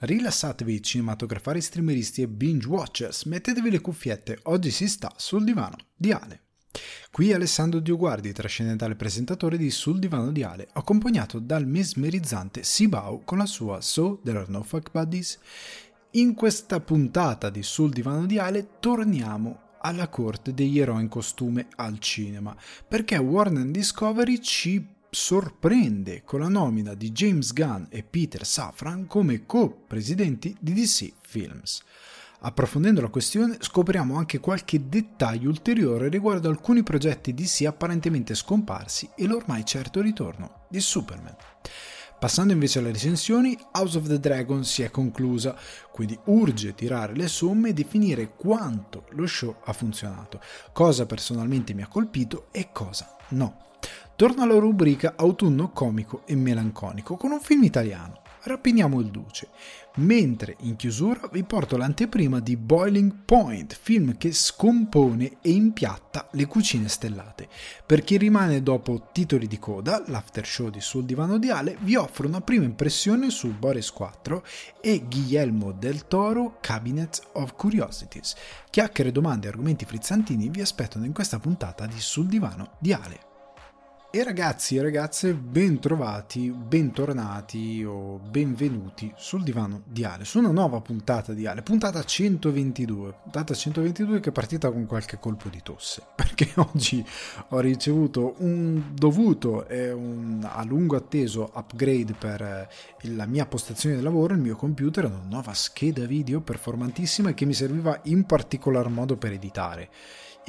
Rilassatevi cinematografari, streameristi e binge watchers, mettetevi le cuffiette, oggi si sta sul divano di Ale. Qui Alessandro Dioguardi, trascendentale presentatore di Sul divano di Ale, accompagnato dal mesmerizzante Sibau con la sua So There Are No Fuck Buddies. In questa puntata di Sul divano di Ale torniamo alla corte degli eroi in costume al cinema, perché Warner Discovery ci sorprende con la nomina di James Gunn e Peter Safran come co-presidenti di DC Films. Approfondendo la questione scopriamo anche qualche dettaglio ulteriore riguardo alcuni progetti DC apparentemente scomparsi e l'ormai certo ritorno di Superman. Passando invece alle recensioni, House of the Dragon si è conclusa, quindi urge tirare le somme e definire quanto lo show ha funzionato, cosa personalmente mi ha colpito e cosa no. Torna alla rubrica Autunno comico e melanconico con un film italiano, Rapiniamo il Duce, mentre in chiusura vi porto l'anteprima di Boiling Point, film che scompone e impiatta le cucine stellate. Per chi rimane dopo titoli di coda, l'after show di Sul Divano di Ale vi offre una prima impressione su Boris 4 e Guillermo del Toro Cabinet of Curiosities. Chiacchiere, domande e argomenti frizzantini vi aspettano in questa puntata di Sul Divano di Ale. E ragazzi e ragazze, bentrovati, bentornati o benvenuti sul divano di Ale, su una nuova puntata di Ale, puntata 122, puntata 122 che è partita con qualche colpo di tosse, perché oggi ho ricevuto un dovuto e un a lungo atteso upgrade per eh, la mia postazione di lavoro, il mio computer, una nuova scheda video performantissima che mi serviva in particolar modo per editare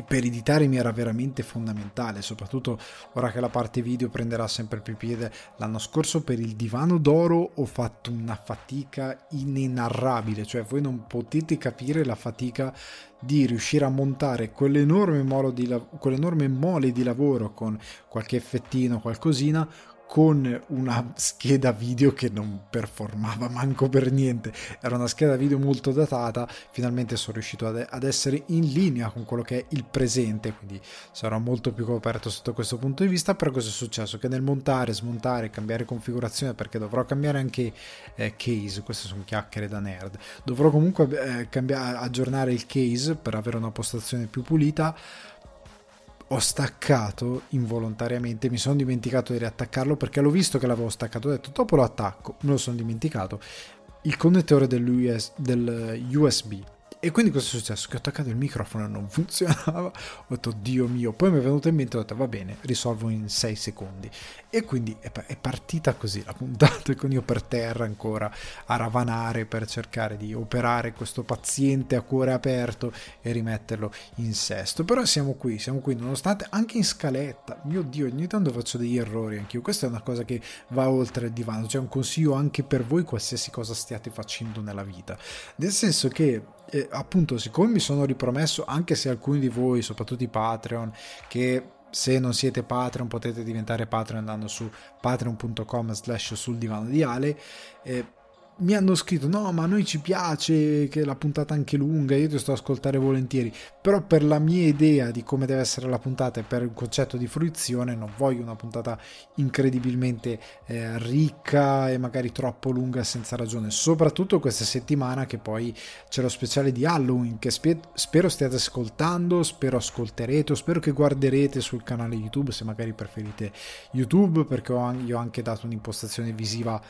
per editare mi era veramente fondamentale, soprattutto ora che la parte video prenderà sempre più piede. L'anno scorso per il divano d'oro ho fatto una fatica inenarrabile, cioè voi non potete capire la fatica di riuscire a montare quell'enorme, di, quell'enorme mole di lavoro con qualche effettino, qualcosina, con una scheda video che non performava manco per niente, era una scheda video molto datata, finalmente sono riuscito ad, ad, essere in linea con quello che è il presente, quindi sarò molto più coperto sotto questo punto di vista, però cosa è successo? Che nel montare, smontare, cambiare configurazione, perché dovrò cambiare anche eh, case, queste sono chiacchiere da nerd, dovrò comunque eh, cambiare, aggiornare il case per avere una postazione più pulita, ho staccato involontariamente, mi sono dimenticato di riattaccarlo perché l'ho visto che l'avevo staccato, ho detto dopo lo attacco, me lo sono dimenticato, il connettore del USB e quindi cosa è successo? Che ho attaccato il microfono e non funzionava. Ho detto, Dio mio. Poi mi è venuto in mente ho detto, va bene, risolvo in 6 secondi. E quindi è, partita così la puntata, con io per terra ancora a ravanare per cercare di operare questo paziente a cuore aperto e rimetterlo in sesto. Però siamo qui, siamo qui, nonostante anche in scaletta. Mio Dio, ogni tanto faccio degli errori anch'io. Questa è una cosa che va oltre il divano. C'è un consiglio anche per voi, qualsiasi cosa stiate facendo nella vita. Nel senso che eh, appunto, siccome mi sono ripromesso, anche se alcuni di voi, soprattutto i Patreon, che se non siete Patreon potete diventare Patreon andando su patreon.com slash sul divano di Ale, eh, mi hanno scritto no ma a noi ci piace che la puntata è anche lunga io ti sto a ascoltare volentieri però per la mia idea di come deve essere la puntata e per il concetto di fruizione non voglio una puntata incredibilmente eh, ricca e magari troppo lunga senza ragione soprattutto questa settimana che poi c'è lo speciale di Halloween che spe- spero stiate ascoltando spero ascolterete o spero che guarderete sul canale YouTube se magari preferite YouTube perché ho, io ho anche dato un'impostazione visiva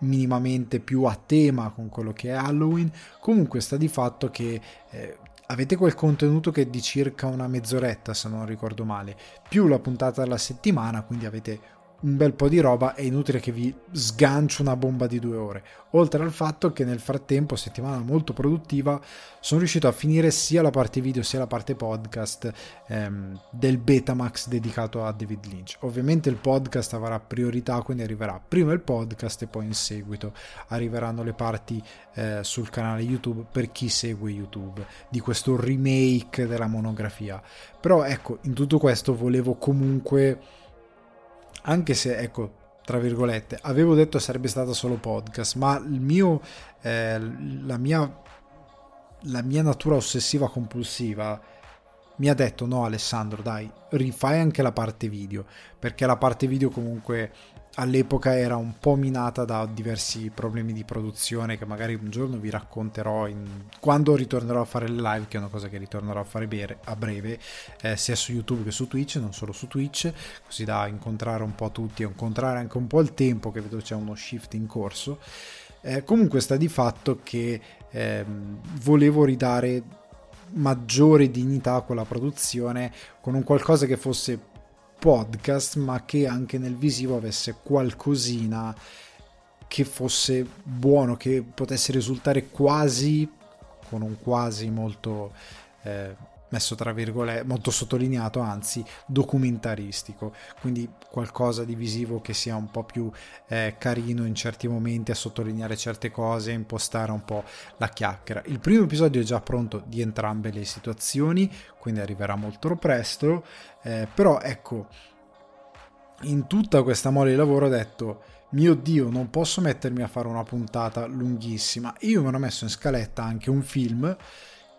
minimamente più a tema con quello che è Halloween. Comunque sta di fatto che eh, avete quel contenuto che è di circa una mezz'oretta, se non ricordo male, più la puntata della settimana, quindi avete un bel po' di roba, è inutile che vi sgancio una bomba di due ore. Oltre al fatto che nel frattempo, settimana molto produttiva, sono riuscito a finire sia la parte video sia la parte podcast ehm, del Betamax dedicato a David Lynch. Ovviamente il podcast avrà priorità, quindi arriverà prima il podcast e poi in seguito arriveranno le parti eh, sul canale YouTube per chi segue YouTube di questo remake della monografia. Però ecco, in tutto questo volevo comunque anche se, ecco, tra virgolette, avevo detto sarebbe stato solo podcast, ma il mio, eh, la, mia, la mia natura ossessiva compulsiva mi ha detto no Alessandro dai rifai anche la parte video perché la parte video comunque all'epoca era un po' minata da diversi problemi di produzione che magari un giorno vi racconterò in... quando ritornerò a fare le live, che è una cosa che ritornerò a fare bere, a breve, eh, sia su YouTube che su Twitch, non solo su Twitch, così da incontrare un po' tutti e incontrare anche un po' il tempo, che vedo c'è uno shift in corso. Eh, comunque sta di fatto che eh, volevo ridare maggiore dignità a quella produzione con un qualcosa che fosse podcast, ma che anche nel visivo avesse qualcosina che fosse buono, che potesse risultare quasi, con un quasi molto eh, messo tra virgolette, molto sottolineato, anzi documentaristico, quindi qualcosa di visivo che sia un po' più eh, carino in certi momenti a sottolineare certe cose, impostare un po' la chiacchiera. Il primo episodio è già pronto di entrambe le situazioni, quindi arriverà molto presto, eh, però ecco, in tutta questa mole di lavoro ho detto mio dio non posso mettermi a fare una puntata lunghissima io mi ero messo in scaletta anche un film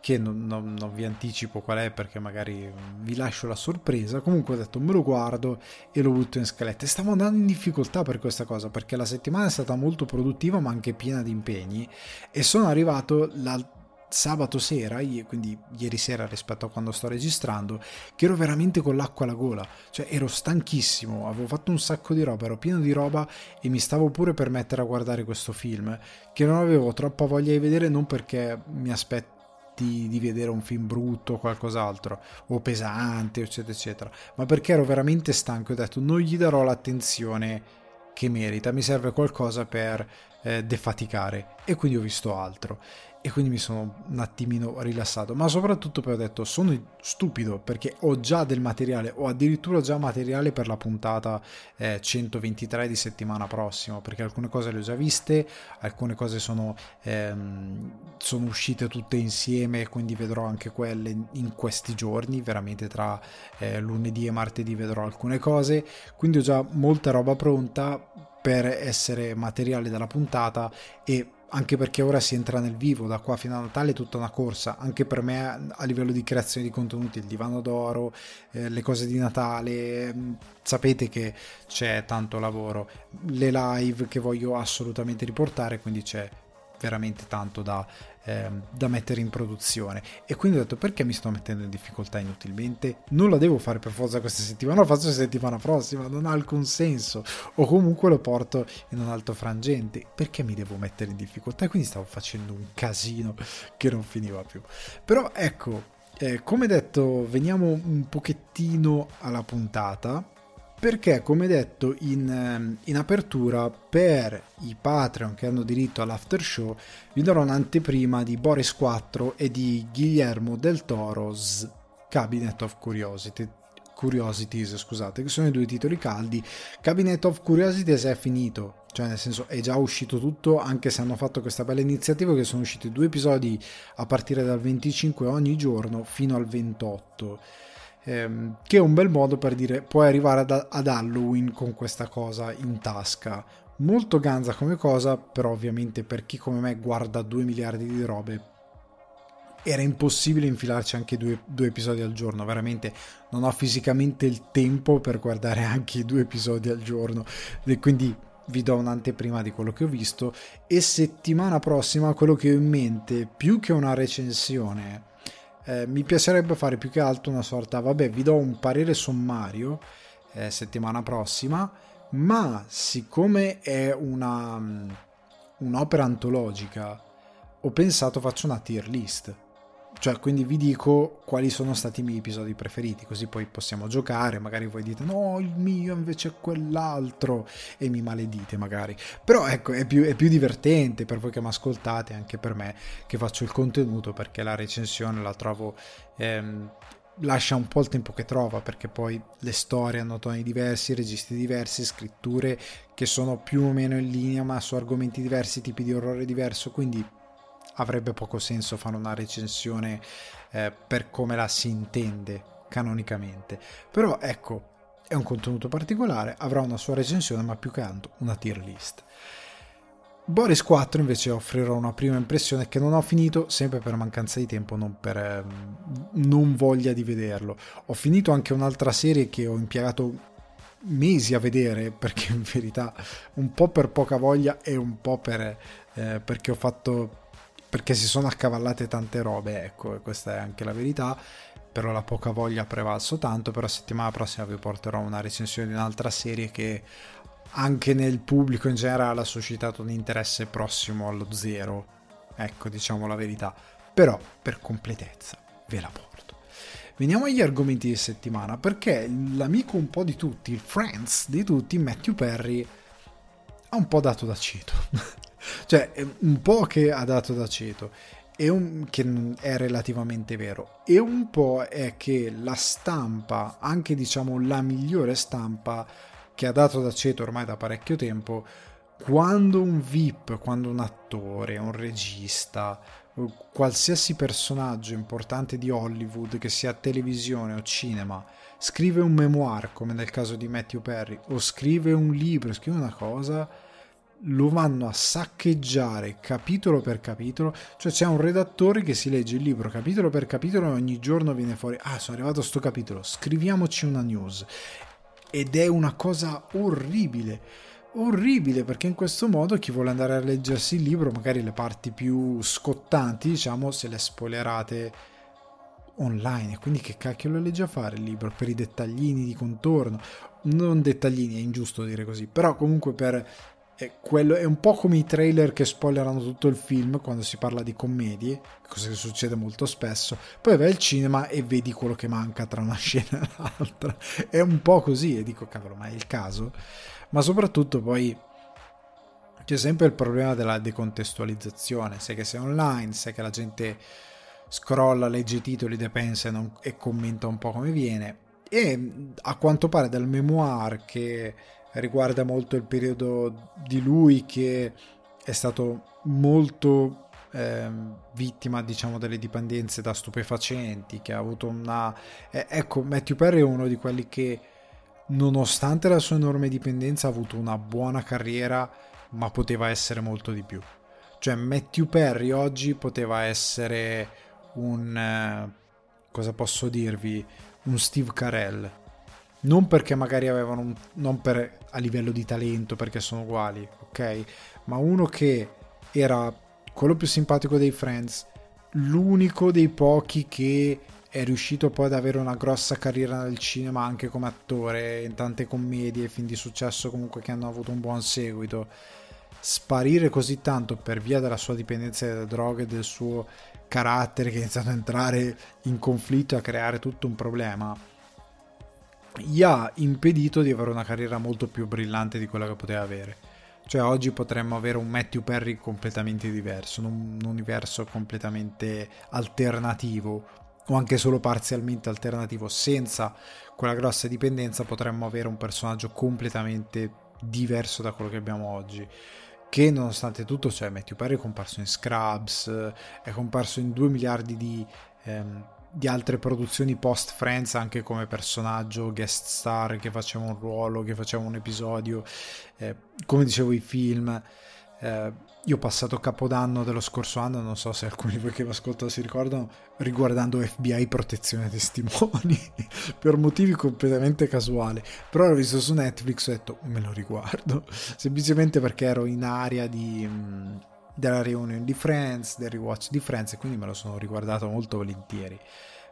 che non, non, non, vi anticipo qual è perché magari vi lascio la sorpresa. Comunque ho detto me lo guardo e lo butto in scaletta. E stavo andando in difficoltà per questa cosa perché la settimana è stata molto produttiva ma anche piena di impegni e sono arrivato la sabato sera, quindi ieri sera rispetto a quando sto registrando, che ero veramente con l'acqua alla gola, cioè ero stanchissimo, avevo fatto un sacco di roba, ero pieno di roba e mi stavo pure per mettere a guardare questo film che non avevo troppa voglia di vedere non perché mi aspetto di, di vedere un film brutto o qualcos'altro, o pesante, eccetera, eccetera, ma perché ero veramente stanco e ho detto non gli darò l'attenzione che merita, mi serve qualcosa per eh, defaticare. E quindi ho visto altro e quindi mi sono un attimino rilassato. Ma soprattutto poi ho detto sono stupido perché ho già del materiale ho addirittura già materiale per la puntata eh, 123 di settimana prossima perché alcune cose le ho già viste alcune cose sono, ehm, sono uscite tutte insieme quindi vedrò anche quelle in questi giorni veramente tra eh, lunedì e martedì vedrò alcune cose. Quindi ho già molta roba pronta per essere materiale della puntata e anche perché ora si entra nel vivo, da qua fino a Natale è tutta una corsa, anche per me a livello di creazione di contenuti, il divano d'oro, eh, le cose di Natale, mm, sapete che c'è tanto lavoro, le live che voglio assolutamente riportare, quindi c'è veramente tanto da, eh, da mettere in produzione. E quindi ho detto perché mi sto mettendo in difficoltà inutilmente? Non la devo fare per forza questa settimana lo faccio la settimana prossima non ha alcun senso. O comunque lo porto in un altro frangente. Perché mi devo mettere in difficoltà? E quindi stavo facendo un casino che non finiva più. Però ecco eh, come detto veniamo un pochettino alla puntata perché come detto in, ehm, in, apertura per i Patreon che hanno diritto all'after show vi darò un'anteprima di Boris 4 e di Guillermo del Toro's Cabinet of Curiosity, Curiosities scusate che sono i due titoli caldi. Cabinet of Curiosities è finito cioè nel senso è già uscito tutto anche se hanno fatto questa bella iniziativa che sono usciti due episodi a partire dal 25 ogni giorno fino al 28 ehm, che è un bel modo per dire puoi arrivare ad, ad Halloween con questa cosa in tasca. Molto ganza come cosa, però ovviamente per chi come me guarda 2 miliardi di robe era impossibile infilarci anche due, due, episodi al giorno, veramente non ho fisicamente il tempo per guardare anche due episodi al giorno, quindi vi do un'anteprima di quello che ho visto. E settimana prossima quello che ho in mente, più che una recensione, eh, mi piacerebbe fare più che altro una sorta, vabbè, vi do un parere sommario eh, settimana prossima, ma siccome è una, mm, un'opera antologica, ho pensato faccio una tier list cioè, quindi vi dico quali sono stati i miei episodi preferiti, così poi possiamo giocare. Magari voi dite no, il mio invece è quell'altro e mi maledite, magari. Però ecco, è più, è più divertente per voi che mi ascoltate, anche per me che faccio il contenuto, perché la recensione la trovo. Ehm, lascia un po' il tempo che trova perché poi le storie hanno toni diversi, registi diversi, scritture che sono più o meno in linea ma su argomenti diversi, tipi di orrore diverso, quindi avrebbe poco senso fare una recensione eh, per come la si intende canonicamente. Però ecco, è un contenuto particolare, avrà una sua recensione, ma più che altro una tier list. Boris 4 invece offrirò una prima impressione che non ho finito sempre per mancanza di tempo, non per eh, non voglia di vederlo. Ho finito anche un'altra serie che ho impiegato mesi a vedere perché in verità un po' per poca voglia e un po' per, eh, perché ho fatto perché si sono accavallate tante robe ecco questa è anche la verità però la poca voglia ha prevalso tanto però settimana prossima vi porterò una recensione di un'altra serie che anche nel pubblico in generale ha suscitato un interesse prossimo allo zero. Ecco diciamo la verità. Però per completezza ve la porto. Veniamo agli argomenti di settimana, perché l'amico un po' di tutti, il friends di tutti, Matthew Perry, ha un po' dato d'aceto. cioè, un po' che ha dato d'aceto, e un, che è relativamente vero. E un po' è che la stampa, anche diciamo la migliore stampa, che ha dato d'aceto ormai da parecchio tempo, quando un VIP, quando un attore, un regista, qualsiasi personaggio importante di Hollywood, che sia televisione o cinema, scrive un memoir, come nel caso di Matthew Perry, o scrive un libro, scrive una cosa, lo vanno a saccheggiare capitolo per capitolo, cioè c'è un redattore che si legge il libro capitolo per capitolo e ogni giorno viene fuori, ah sono arrivato a sto capitolo, scriviamoci una news. Ed è una cosa orribile orribile perché in questo modo chi vuole andare a leggersi il libro, magari le parti più scottanti, diciamo, se le spoilerate online. Quindi che cacchio lo legge a fare il libro? Per i dettaglini di contorno. Non dettaglini, è ingiusto dire così, però comunque per... È, quello, è un po' come i trailer che spoilerano tutto il film quando si parla di commedie, cosa che succede molto spesso. Poi vai al cinema e vedi quello che manca tra una scena e l'altra. È un po' così e dico, cavolo, ma è il caso? ma soprattutto poi c'è sempre il problema della decontestualizzazione, sai che sei online, sai che la gente scrolla, legge i titoli, depensa e, e commenta un po' come viene e a quanto pare dal memoir che riguarda molto il periodo di lui che è stato molto eh, vittima diciamo delle dipendenze da stupefacenti che ha avuto una eh, ecco Matthew Perry è uno di quelli che nonostante la sua enorme dipendenza, ha avuto una buona carriera, ma poteva essere molto di più. Cioè, Matthew Perry oggi poteva essere un. Eh, cosa posso dirvi? Un Steve Carell. Non perché magari avevano un, non per, a livello di talento, perché sono uguali, ok? Ma uno che era quello più simpatico dei Friends, l'unico dei pochi che è riuscito poi ad avere una grossa carriera nel cinema anche come attore in tante commedie e film di successo comunque che hanno avuto un buon seguito sparire così tanto per via della sua dipendenza dalle droghe del suo carattere che ha iniziato a entrare in conflitto e a creare tutto un problema gli ha impedito di avere una carriera molto più brillante di quella che poteva avere. Cioè oggi potremmo avere un Matthew Perry completamente diverso un universo completamente alternativo o anche solo parzialmente alternativo. Senza quella grossa dipendenza potremmo avere un personaggio completamente diverso da quello che abbiamo oggi. Che nonostante tutto cioè Matthew Perry è comparso in Scrubs è comparso in 2 miliardi di, ehm, di altre produzioni post Friends anche come personaggio guest star che faceva un ruolo che faceva un episodio eh, come dicevo i film eh, io ho passato Capodanno dello scorso anno, non so se alcuni di voi che mi ascoltano si ricordano, riguardando FBI protezione testimoni, per motivi completamente casuali. Però l'ho visto su Netflix e ho detto me lo riguardo, semplicemente perché ero in area di, mm, della reunion di Friends, del rewatch di Friends e quindi me lo sono riguardato molto volentieri.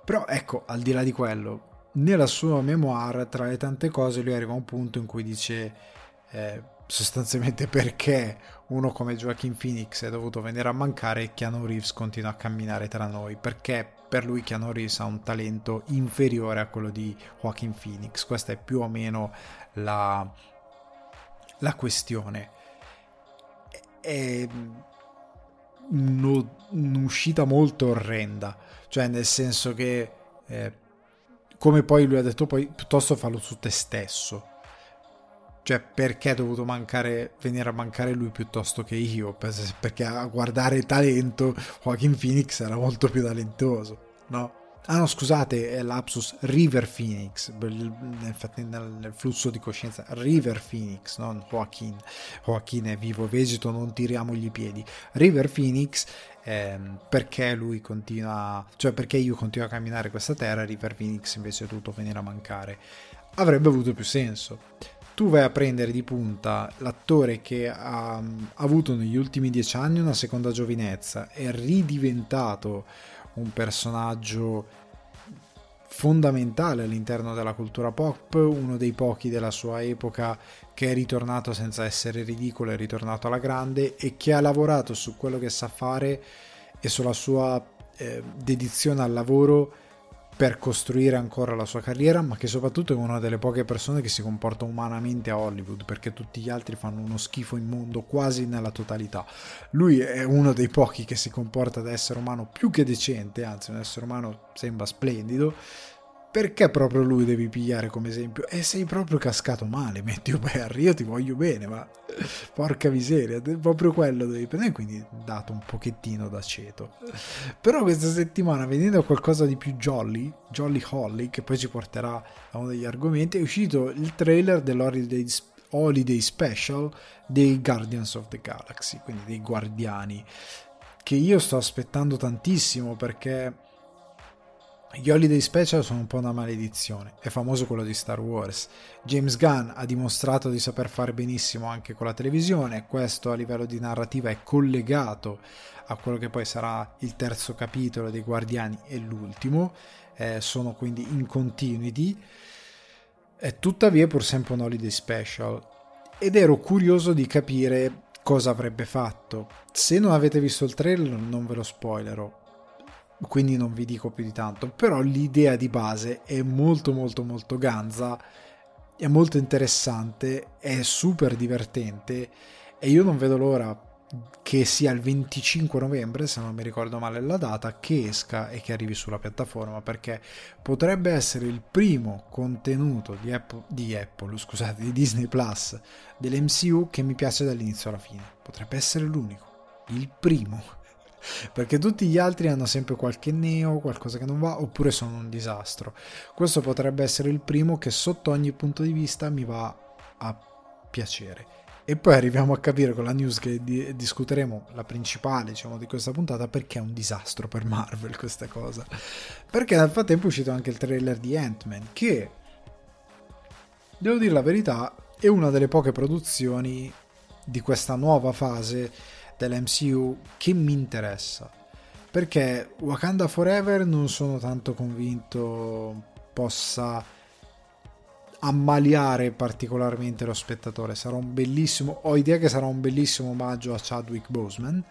Però ecco, al di là di quello, nella sua memoir, tra le tante cose, lui arriva a un punto in cui dice... Eh, sostanzialmente perché uno come Joaquin Phoenix è dovuto venire a mancare e Keanu Reeves continua a camminare tra noi. Perché per lui Keanu Reeves ha un talento inferiore a quello di Joaquin Phoenix. Questa è più o meno la, la questione è un'uscita molto orrenda cioè nel senso che eh, come poi lui ha detto poi piuttosto fallo su te stesso cioè, perché è dovuto mancare, venire a mancare lui piuttosto che io? Perché a guardare talento, Joaquin Phoenix era molto più talentoso, no? Ah no, scusate, è lapsus River Phoenix, infatti nel flusso di coscienza, River Phoenix, non Joaquin. Joaquin è vivo e vegeto, non tiriamogli i piedi. River Phoenix, ehm, perché lui continua, cioè perché io continuo a camminare questa terra, River Phoenix invece è dovuto venire a mancare avrebbe avuto più senso. Tu vai a prendere di punta l'attore che ha, ha avuto negli ultimi dieci anni una seconda giovinezza, è ridiventato un personaggio fondamentale all'interno della cultura pop, uno dei pochi della sua epoca che è ritornato senza essere ridicolo, è ritornato alla grande e che ha lavorato su quello che sa fare e sulla sua eh, dedizione al lavoro per costruire ancora la sua carriera, ma che soprattutto è una delle poche persone che si comporta umanamente a Hollywood, perché tutti gli altri fanno uno schifo immondo quasi nella totalità. Lui è uno dei pochi che si comporta da essere umano più che decente, anzi un essere umano sembra splendido, perché proprio lui devi pigliare come esempio? E sei proprio cascato male, Matthew Perry, io ti voglio bene, ma porca miseria, proprio quello devi prendere, quindi dato un pochettino d'aceto. Però questa settimana, venendo a qualcosa di più jolly, Jolly Holly, che poi ci porterà a uno degli argomenti, è uscito il trailer dell'Holiday Holiday Special dei Guardians of the Galaxy, quindi dei Guardiani, che io sto aspettando tantissimo perché gli holiday special sono un po' una maledizione, è famoso quello di Star Wars. James Gunn ha dimostrato di saper fare benissimo anche con la televisione, questo a livello di narrativa è collegato a quello che poi sarà il terzo capitolo dei Guardiani e l'ultimo, eh, sono quindi in continuity, è tuttavia pur sempre un holiday special. Ed ero curioso di capire cosa avrebbe fatto. Se non avete visto il trailer non ve lo spoilerò, quindi non vi dico più di tanto, però l'idea di base è molto molto molto ganza, è molto interessante, è super divertente e io non vedo l'ora che sia il 25 novembre, se non mi ricordo male la data, che esca e che arrivi sulla piattaforma, perché potrebbe essere il primo contenuto di Apple, di, Apple, scusate, di Disney Plus dell'MCU che mi piace dall'inizio alla fine. Potrebbe essere l'unico, il primo perché tutti gli altri hanno sempre qualche neo, qualcosa che non va, oppure sono un disastro. Questo potrebbe essere il primo che sotto ogni punto di vista mi va a piacere. E poi arriviamo a capire con la news che di- discuteremo, la principale diciamo, di questa puntata, perché è un disastro per Marvel questa cosa. Perché nel frattempo è uscito anche il trailer di Ant-Man, che, devo dire la verità, è una delle poche produzioni di questa nuova fase dell'MCU che mi interessa. Perché Wakanda Forever non sono tanto convinto possa ammaliare particolarmente lo spettatore. Sarà un bellissimo. Ho idea che sarà un bellissimo omaggio a Chadwick Boseman.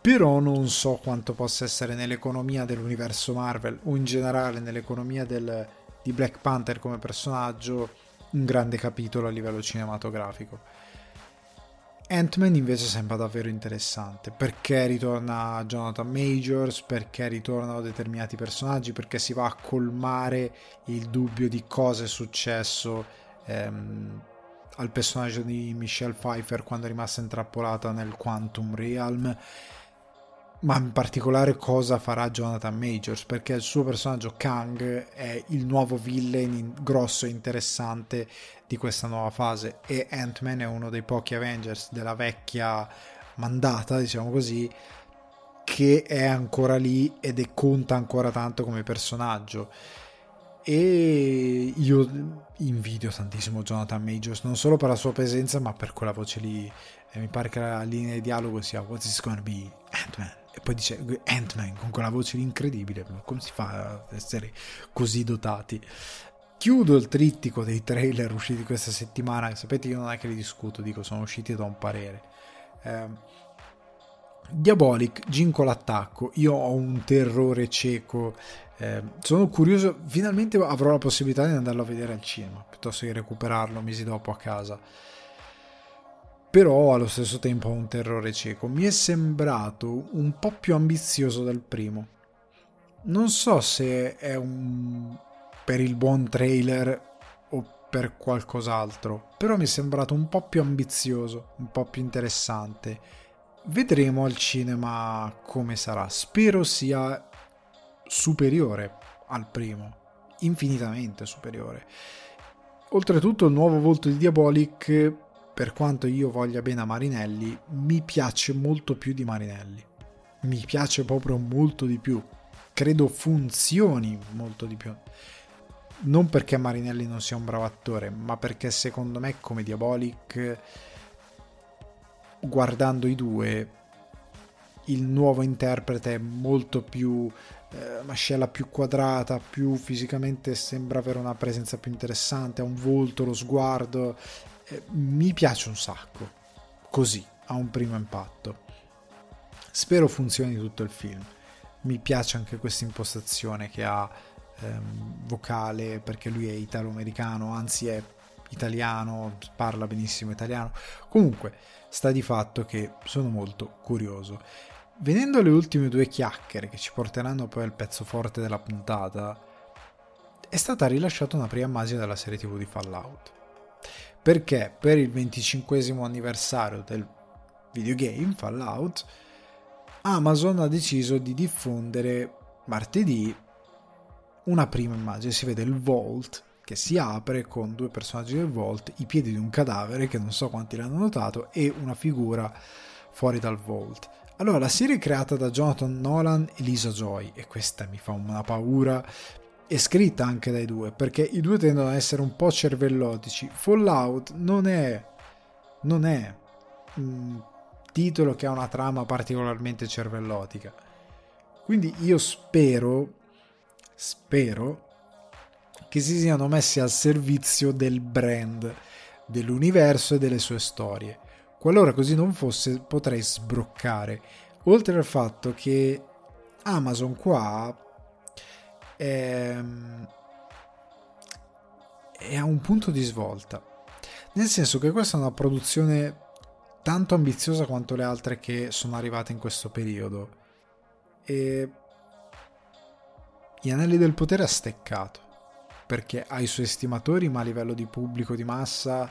Però non so quanto possa essere nell'economia dell'universo Marvel o in generale nell'economia del, di Black Panther come personaggio un grande capitolo a livello cinematografico. Ant-Man invece sembra davvero interessante. Perché ritorna Jonathan Majors, perché ritornano determinati personaggi, perché si va a colmare il dubbio di cosa è successo ehm, al personaggio di Michelle Pfeiffer quando è rimasta intrappolata nel Quantum Realm ma in particolare cosa farà Jonathan Majors? Perché il suo personaggio Kang è il nuovo villain grosso e interessante di questa nuova fase. E Ant-Man è uno dei pochi Avengers della vecchia mandata diciamo così che è ancora lì ed è, conta ancora tanto come personaggio. E io invidio tantissimo Jonathan Majors non solo per la sua presenza ma per quella voce lì. E mi pare che la linea di dialogo sia What is gonna be Ant-Man e poi dice Ant-Man con quella voce incredibile, come si fa ad essere così dotati? Chiudo il trittico dei trailer usciti questa settimana, sapete io non è che li discuto, dico sono usciti da un parere. Eh, Diabolic, Ginko l'attacco, io ho un terrore cieco, eh, sono curioso, finalmente avrò la possibilità di andarlo a vedere al cinema, piuttosto che recuperarlo mesi dopo a casa però allo stesso tempo ho un terrore cieco. Mi è sembrato un po' più ambizioso del primo. Non so se è un... per il buon trailer o per qualcos'altro, però mi è sembrato un po' più ambizioso, un po' più interessante. Vedremo al cinema come sarà. Spero sia superiore al primo, infinitamente superiore. Oltretutto il nuovo volto di Diabolic per quanto io voglia bene a Marinelli, mi piace molto più di Marinelli. Mi piace proprio molto di più. Credo funzioni molto di più. non perché Marinelli non sia un bravo attore, ma perché secondo me come Diabolic, guardando i due, il nuovo interprete è molto più eh, mascella più quadrata, più fisicamente sembra avere una presenza più interessante, ha un volto, lo sguardo. Eh, mi piace un sacco, così, a un primo impatto. Spero funzioni tutto il film. Mi piace anche questa impostazione che ha ehm, vocale, perché lui è italo-americano, anzi è italiano, parla benissimo italiano. Comunque, sta di fatto che sono molto curioso. Venendo alle ultime due chiacchiere che ci porteranno poi al pezzo forte della puntata, è stata rilasciata una prima immagine della serie TV di Fallout. Perché per il 25 anniversario del videogame Fallout, Amazon ha deciso di diffondere martedì una prima immagine. Si vede il Vault che si apre con due personaggi del Vault, i piedi di un cadavere che non so quanti l'hanno notato e una figura fuori dal Vault. Allora, la serie creata da Jonathan Nolan e Lisa Joy, e questa mi fa una paura, è scritta anche dai due, perché i due tendono ad essere un po' cervellotici. Fallout non è, non è un titolo che ha una trama particolarmente cervellotica. Quindi io spero, spero che si siano messi al servizio del brand, dell'universo e delle sue storie Qualora così non fosse, potrei sbroccare. Oltre al fatto che Amazon qua ehm, è a un punto di svolta. Nel senso che questa è una produzione tanto ambiziosa quanto le altre che sono arrivate in questo periodo. E gli anelli del potere ha steccato perché ha i suoi estimatori, ma a livello di pubblico di massa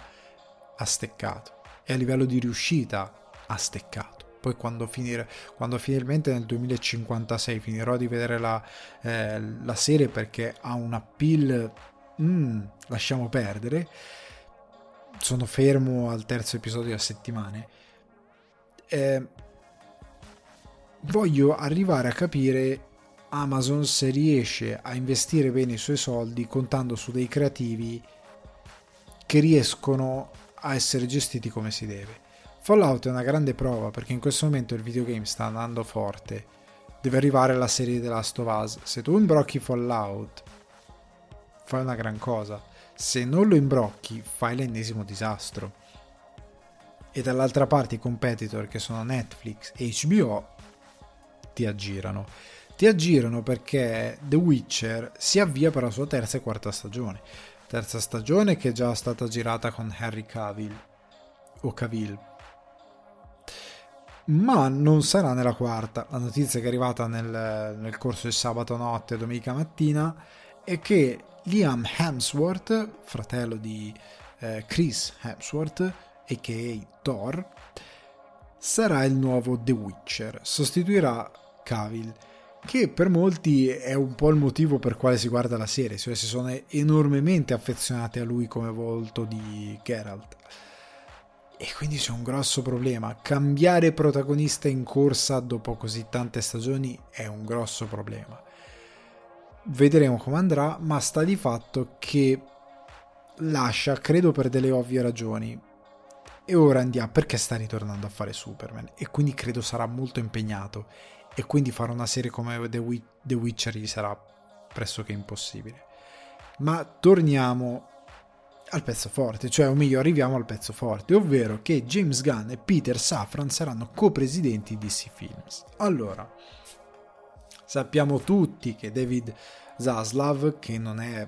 ha steccato e a livello di riuscita ha steccato. Poi quando, finire, quando finalmente nel 2056 finirò di vedere la, eh, la serie perché ha un appeal, mm, lasciamo perdere, sono fermo al terzo episodio a settimane. Eh, voglio arrivare a capire Amazon se riesce a investire bene i suoi soldi contando su dei creativi che riescono a essere gestiti come si deve. Fallout è una grande prova perché in questo momento il videogame sta andando forte. Deve arrivare la serie The Last of Us. Se tu imbrocchi Fallout, fai una gran cosa. Se non lo imbrocchi, fai l'ennesimo disastro. E dall'altra parte i competitor che sono Netflix e HBO ti aggirano. Ti aggirano perché The Witcher si avvia per la sua terza e quarta stagione terza stagione che è già stata girata con Harry Cavill o Cavill ma non sarà nella quarta la notizia che è arrivata nel, nel corso del sabato notte e domenica mattina è che Liam Hemsworth fratello di eh, Chris Hemsworth a.k.a. Thor sarà il nuovo The Witcher sostituirà Cavill che per molti è un po' il motivo per quale si guarda la serie, cioè si sono enormemente affezionati a lui come volto di Geralt. E quindi c'è un grosso problema. Cambiare protagonista in corsa dopo così tante stagioni è un grosso problema. Vedremo come andrà, ma sta di fatto che lascia, credo per delle ovvie ragioni. E ora andiamo perché sta ritornando a fare Superman e quindi credo sarà molto impegnato e quindi fare una serie come The, Witch- The Witcher gli sarà pressoché impossibile. Ma torniamo al pezzo forte, cioè o meglio arriviamo al pezzo forte, ovvero che James Gunn e Peter Safran saranno co-presidenti di DC Films. Allora, sappiamo tutti che David Zaslav, che non è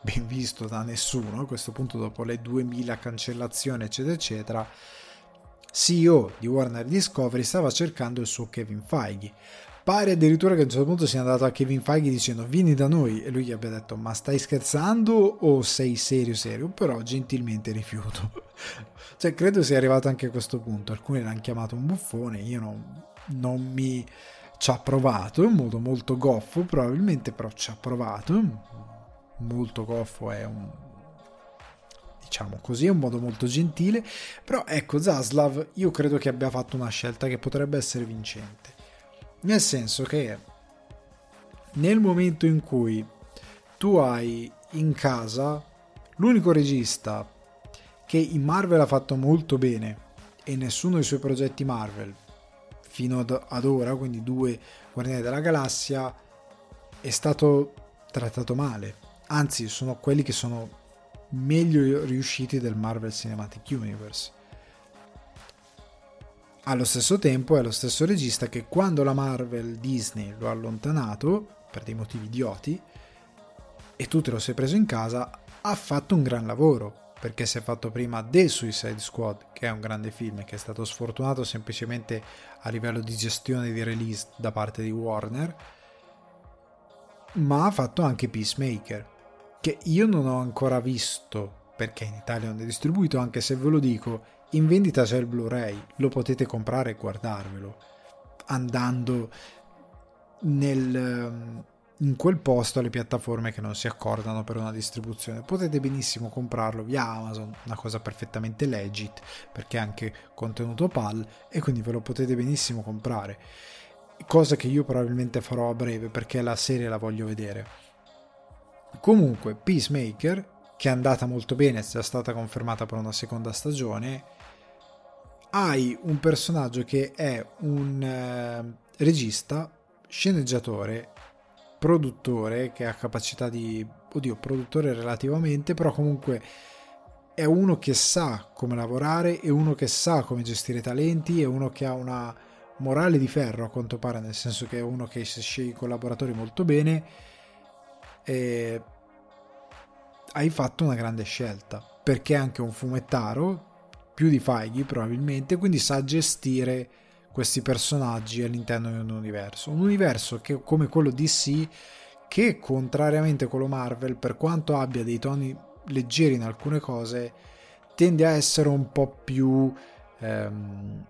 ben visto da nessuno a questo punto dopo le 2000 cancellazioni eccetera eccetera, CEO di Warner Discovery, stava cercando il suo Kevin Feige. Pare addirittura che a un certo punto sia andato a Kevin Feige dicendo vieni da noi e lui gli abbia detto ma stai scherzando o sei serio serio? Però gentilmente rifiuto. cioè credo sia arrivato anche a questo punto. Alcuni l'hanno chiamato un buffone, io non, non mi ci ha provato in modo molto goffo probabilmente però ci ha provato molto goffo è un diciamo così, è un modo molto gentile, però ecco Zaslav io credo che abbia fatto una scelta che potrebbe essere vincente, nel senso che nel momento in cui tu hai in casa, l'unico regista che in Marvel ha fatto molto bene e nessuno dei suoi progetti Marvel fino ad, ora, quindi due Guardiani della Galassia, è stato trattato male. Anzi, sono quelli che sono meglio riusciti del Marvel Cinematic Universe. Allo stesso tempo è lo stesso regista che quando la Marvel Disney lo ha allontanato, per dei motivi idioti, e tu te lo sei preso in casa, ha fatto un gran lavoro perché si è fatto prima The Suicide Squad, che è un grande film che è stato sfortunato semplicemente a livello di gestione di release da parte di Warner, ma ha fatto anche Peacemaker, che io non ho ancora visto, perché in Italia non è distribuito, anche se ve lo dico, in vendita c'è il Blu-ray, lo potete comprare e guardarvelo, andando nel in quel posto alle piattaforme che non si accordano per una distribuzione. Potete benissimo comprarlo via Amazon, una cosa perfettamente legit perché è anche contenuto PAL e quindi ve lo potete benissimo comprare. Cosa che io probabilmente farò a breve perché la serie la voglio vedere. Comunque, Peacemaker, che è andata molto bene, è già stata confermata per una seconda stagione, hai un personaggio che è un eh, regista, sceneggiatore produttore che ha capacità di... oddio, produttore relativamente, però comunque è uno che sa come lavorare, è uno che sa come gestire i talenti, è uno che ha una morale di ferro a quanto pare, nel senso che è uno che sceglie i collaboratori molto bene e hai fatto una grande scelta perché è anche un fumettaro più di Feige probabilmente quindi sa gestire questi personaggi all'interno di un universo. Un universo che, come quello DC, che contrariamente a quello Marvel, per quanto abbia dei toni leggeri in alcune cose, tende a essere un po' più... Ehm,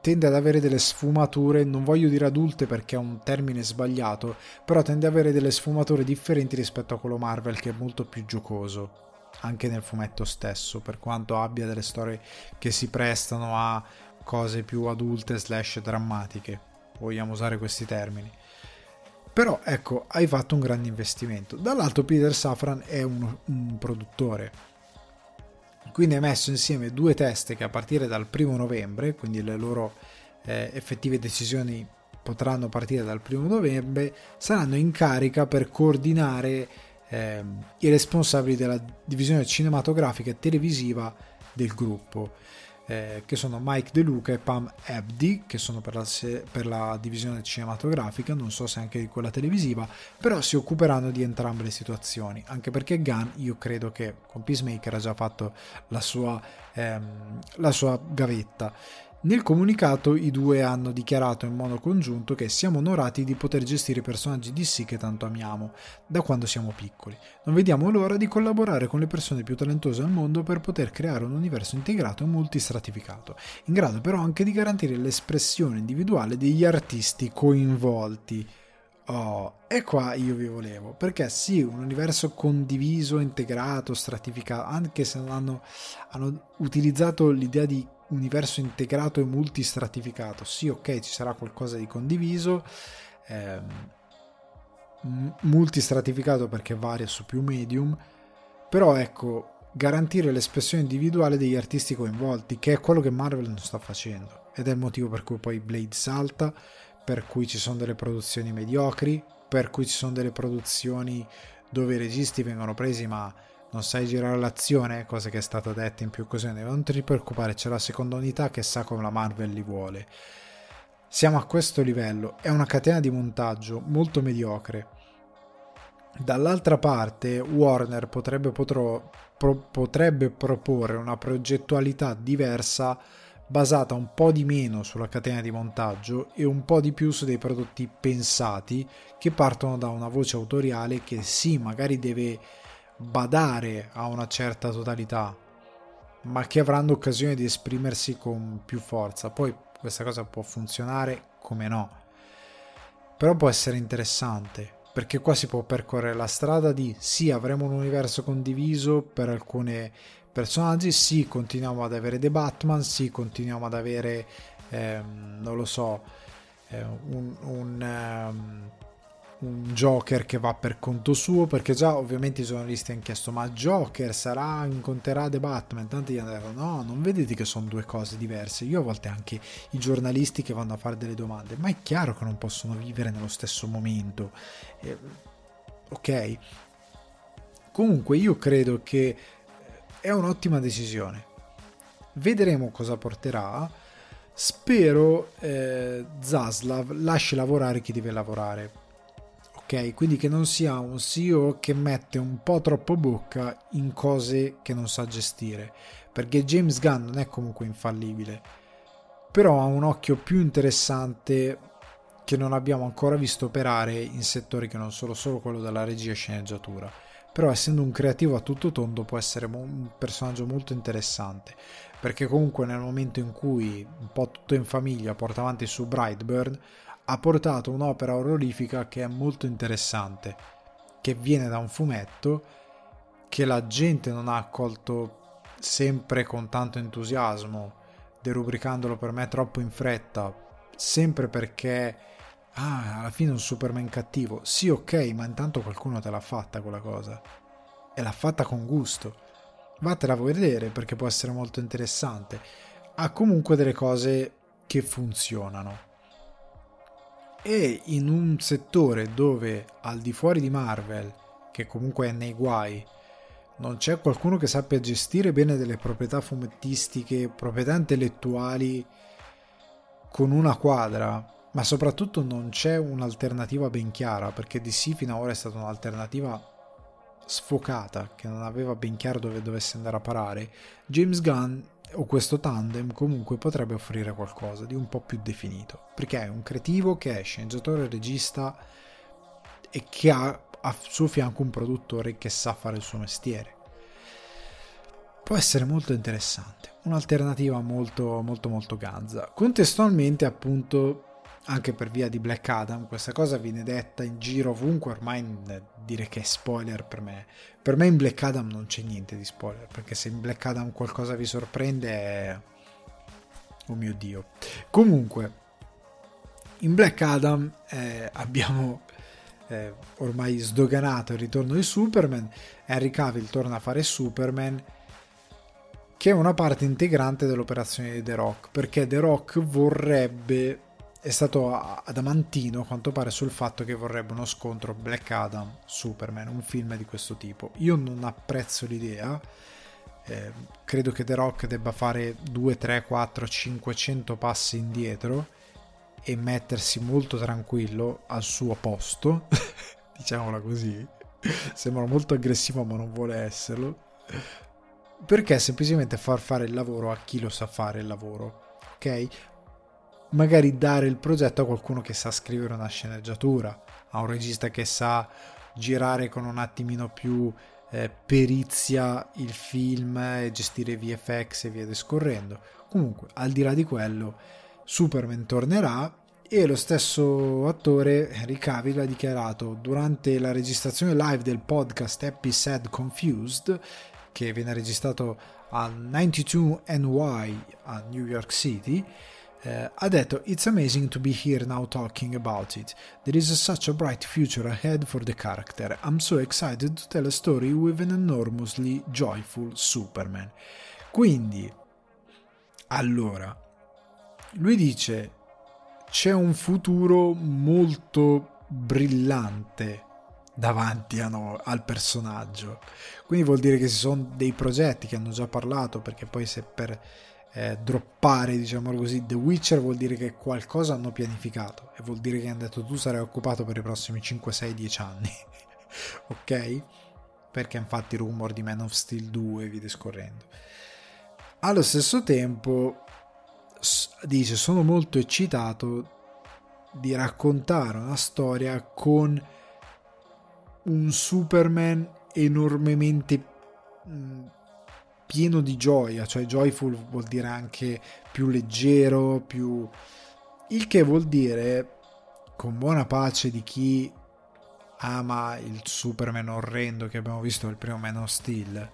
tende ad avere delle sfumature, non voglio dire adulte perché è un termine sbagliato, però tende ad avere delle sfumature differenti rispetto a quello Marvel che è molto più giocoso anche nel fumetto stesso, per quanto abbia delle storie che si prestano a cose più adulte slash drammatiche, vogliamo usare questi termini. Però ecco, hai fatto un grande investimento. Dall'altro Peter Safran è un, un produttore, quindi hai messo insieme due teste che a partire dal primo novembre, quindi le loro eh, effettive decisioni potranno partire dal primo novembre, saranno in carica per coordinare eh, i responsabili della divisione cinematografica e televisiva del gruppo eh, che sono Mike De Luca e Pam Abdi, che sono per la, se- per la, divisione cinematografica, non so se anche di quella televisiva, però si occuperanno di entrambe le situazioni, anche perché Gunn io credo che con Peacemaker ha già fatto la sua, ehm, la sua gavetta nel comunicato i due hanno dichiarato in modo congiunto che siamo onorati di poter gestire i personaggi DC che tanto amiamo, da quando siamo piccoli. Non vediamo l'ora di collaborare con le persone più talentose al mondo per poter creare un universo integrato e multistratificato, in grado però anche di garantire l'espressione individuale degli artisti coinvolti. Oh, e qua io vi volevo, perché sì, un universo condiviso, integrato, stratificato, anche se hanno, hanno utilizzato l'idea di universo integrato e multistratificato. Sì, ok, ci sarà qualcosa di condiviso, ehm, multistratificato perché varia su più medium, però ecco, garantire l'espressione individuale degli artisti coinvolti, che è quello che Marvel non sta facendo. Ed è il motivo per cui poi Blade salta, per cui ci sono delle produzioni mediocri, per cui ci sono delle produzioni dove i registi vengono presi ma non sai girare l'azione, cosa che è stata detta in più occasioni, non ti preoccupare, c'è la seconda unità che sa come la Marvel li vuole. Siamo a questo livello, è una catena di montaggio molto mediocre. Dall'altra parte, Warner potrebbe, potrò, pro, potrebbe proporre una progettualità diversa basata un po' di meno sulla catena di montaggio e un po' di più su dei prodotti pensati che partono da una voce autoriale che sì, magari deve badare a una certa totalità, ma che avranno occasione di esprimersi con più forza. Poi questa cosa può funzionare come no, però può essere interessante perché qua si può percorrere la strada di sì, avremo un universo condiviso per alcuni personaggi, sì, continuiamo ad avere The Batman, sì, continuiamo ad avere, ehm, non lo so, eh, un, un, um, un Joker che va per conto suo, perché già ovviamente i giornalisti hanno chiesto ma Joker sarà, incontrerà The Batman, tanti gli hanno detto no, non vedete che sono due cose diverse, io a volte anche i giornalisti che vanno a fare delle domande, ma è chiaro che non possono vivere nello stesso momento, eh, ok? Comunque io credo che è un'ottima decisione, vedremo cosa porterà, spero eh, Zaslav lasci lavorare chi deve lavorare ok? Quindi che non sia un CEO che mette un po' troppo bocca in cose che non sa gestire, perché James Gunn non è comunque infallibile, però ha un occhio più interessante che non abbiamo ancora visto operare in settori che non sono solo quello della regia e sceneggiatura. Però essendo un creativo a tutto tondo può essere un personaggio molto interessante, perché comunque nel momento in cui un po' tutto in famiglia porta avanti su Brightburn, ha portato un'opera orrorifica che è molto interessante, che viene da un fumetto che la gente non ha accolto sempre con tanto entusiasmo, derubricandolo per me troppo in fretta, sempre perché ah, alla fine è un Superman cattivo. Sì, ok, ma intanto qualcuno te l'ha fatta quella cosa. E l'ha fatta con gusto. Vatela a vedere perché può essere molto interessante. Ha comunque delle cose che funzionano e in un settore dove al di fuori di Marvel, che comunque è nei guai, non c'è qualcuno che sappia gestire bene delle proprietà fumettistiche, proprietà intellettuali con una quadra, ma soprattutto non c'è un'alternativa ben chiara, perché DC fino ad ora è stata un'alternativa sfocata, che non aveva ben chiaro dove dovesse andare a parare. James Gunn o questo tandem comunque potrebbe offrire qualcosa di un po' più definito, perché è un creativo che è sceneggiatore regista e che ha a suo fianco un produttore che sa fare il suo mestiere. Può essere molto interessante, un'alternativa molto molto molto ganza. Contestualmente appunto anche per via di Black Adam, questa cosa viene detta in giro ovunque, ormai dire che è spoiler per me. Per me in Black Adam non c'è niente di spoiler, perché se in Black Adam qualcosa vi sorprende. Oh mio Dio. Comunque, in Black Adam eh, abbiamo eh, ormai sdoganato il ritorno di Superman, Henry Cavill torna a fare Superman, che è una parte integrante dell'operazione di The Rock, perché The Rock vorrebbe è stato adamantino a quanto pare sul fatto che vorrebbe uno scontro Black Adam Superman, un film di questo tipo. Io non apprezzo l'idea. Eh, credo che The Rock debba fare 2, 3, 4, 500 passi indietro e mettersi molto tranquillo al suo posto, diciamola così. Sembra molto aggressivo, ma non vuole esserlo. Perché semplicemente far fare il lavoro a chi lo sa fare il lavoro. Ok? Magari dare il progetto a qualcuno che sa scrivere una sceneggiatura, a un regista che sa girare con un attimino più eh, perizia il film e gestire VFX e via discorrendo. Comunque, al di là di quello, Superman tornerà e lo stesso attore Henry Cavill ha dichiarato durante la registrazione live del podcast Happy Sad Confused che viene registrato al 92NY a New York City Uh, ha detto It's amazing to be here now talking about it. There is such a bright future ahead for the character. I'm so excited to tell a story with an enormously joyful Superman. Quindi, allora, lui dice c'è un futuro molto brillante davanti no, al personaggio. Quindi vuol dire che ci sono dei progetti che hanno già parlato, perché poi se per eh, droppare, diciamo così, The Witcher vuol dire che qualcosa hanno pianificato e vuol dire che hanno detto tu sarai occupato per i prossimi 5, 6, 10 anni. ok? Perché infatti rumor di Man of Steel 2 e via discorrendo. Allo stesso tempo dice sono molto eccitato di raccontare una storia con un Superman enormemente pieno di gioia, cioè joyful vuol dire anche più leggero, più... il che vuol dire, con buona pace di chi ama il Superman orrendo che abbiamo visto nel primo Man of Steel,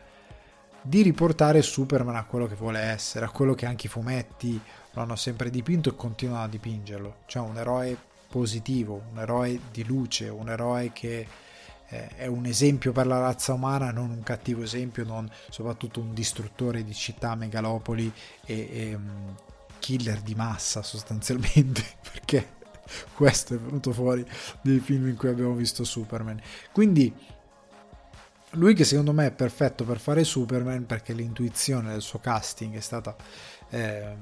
di riportare Superman a quello che vuole essere, a quello che anche i fumetti lo hanno sempre dipinto e continuano a dipingerlo, cioè un eroe positivo, un eroe di luce, un eroe che è un esempio per la razza umana, non un cattivo esempio, non soprattutto un distruttore di città, megalopoli e, e um, killer di massa sostanzialmente, perché questo è venuto fuori nei film in cui abbiamo visto Superman. Quindi lui che secondo me è perfetto per fare Superman perché l'intuizione del suo casting è stata eh,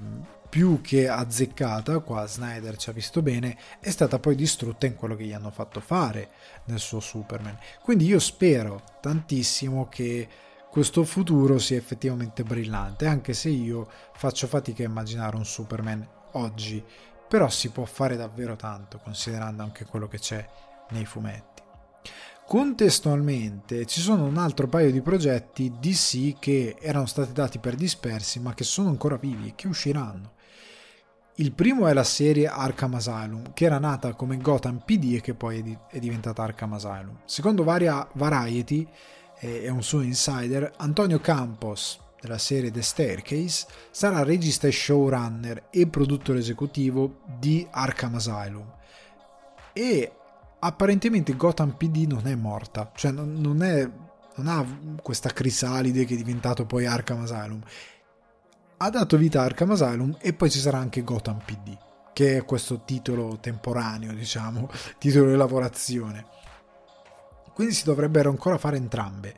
più che azzeccata, qua Snyder ci ha visto bene, è stata poi distrutta in quello che gli hanno fatto fare nel suo Superman. Quindi io spero tantissimo che questo futuro sia effettivamente brillante, anche se io faccio fatica a immaginare un Superman oggi, però si può fare davvero tanto considerando anche quello che c'è nei fumetti. Contestualmente ci sono un altro paio di progetti DC che erano stati dati per dispersi ma che sono ancora vivi e che usciranno. Il primo è la serie Arkham Asylum, che era nata come Gotham PD e che poi è diventata Arkham Asylum. Secondo varia Variety e un suo insider, Antonio Campos della serie The Staircase sarà regista e showrunner e produttore esecutivo di Arkham Asylum. E apparentemente Gotham PD non è morta, cioè non, non, è, non ha questa crisalide che è diventato poi Arkham Asylum. Ha dato vita a Arkham Asylum e poi ci sarà anche Gotham PD, che è questo titolo temporaneo, diciamo, titolo di lavorazione. Quindi si dovrebbero ancora fare entrambe.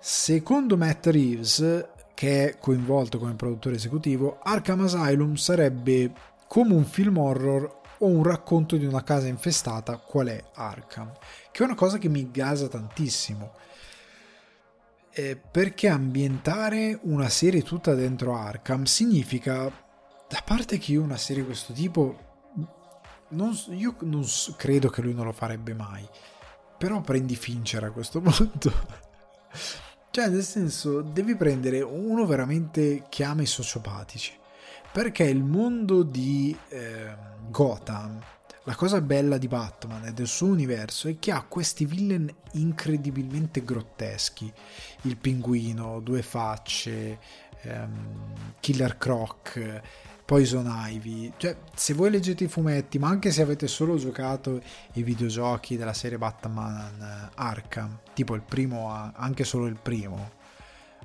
Secondo Matt Reeves, che è coinvolto come produttore esecutivo, Arkham Asylum sarebbe come un film horror o un racconto di una casa infestata qual è Arkham, che è una cosa che mi gasa tantissimo. Eh, perché ambientare una serie tutta dentro Arkham significa, da parte che io una serie di questo tipo, non, io non credo che lui non lo farebbe mai, però prendi Fincher a questo punto. cioè, nel senso, devi prendere uno veramente che ama i sociopatici perché il mondo di eh, Gotham, la cosa bella di Batman e del suo universo è che ha questi villain incredibilmente grotteschi. Il pinguino, due facce, ehm, Killer Croc, Poison Ivy. Cioè, se voi leggete i fumetti, ma anche se avete solo giocato i videogiochi della serie Batman Arkham, tipo il primo, anche solo il primo,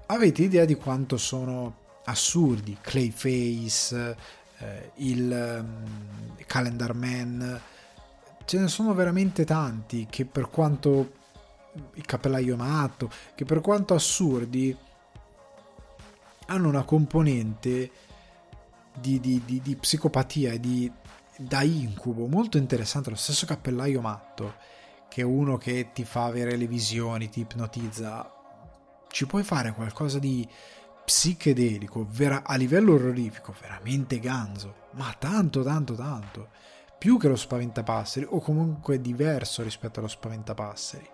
avete idea di quanto sono assurdi, Clayface, eh, il um, Calendar Man, ce ne sono veramente tanti che per quanto il cappellaio matto, che per quanto assurdi hanno una componente di, di, di, di psicopatia e di da incubo molto interessante lo stesso cappellaio matto che è uno che ti fa avere le visioni ti ipnotizza ci puoi fare qualcosa di psichedelico, vera- a livello orrorifico, veramente ganzo, ma tanto, tanto, tanto. Più che lo spaventapasseri, o comunque diverso rispetto allo spaventapasseri.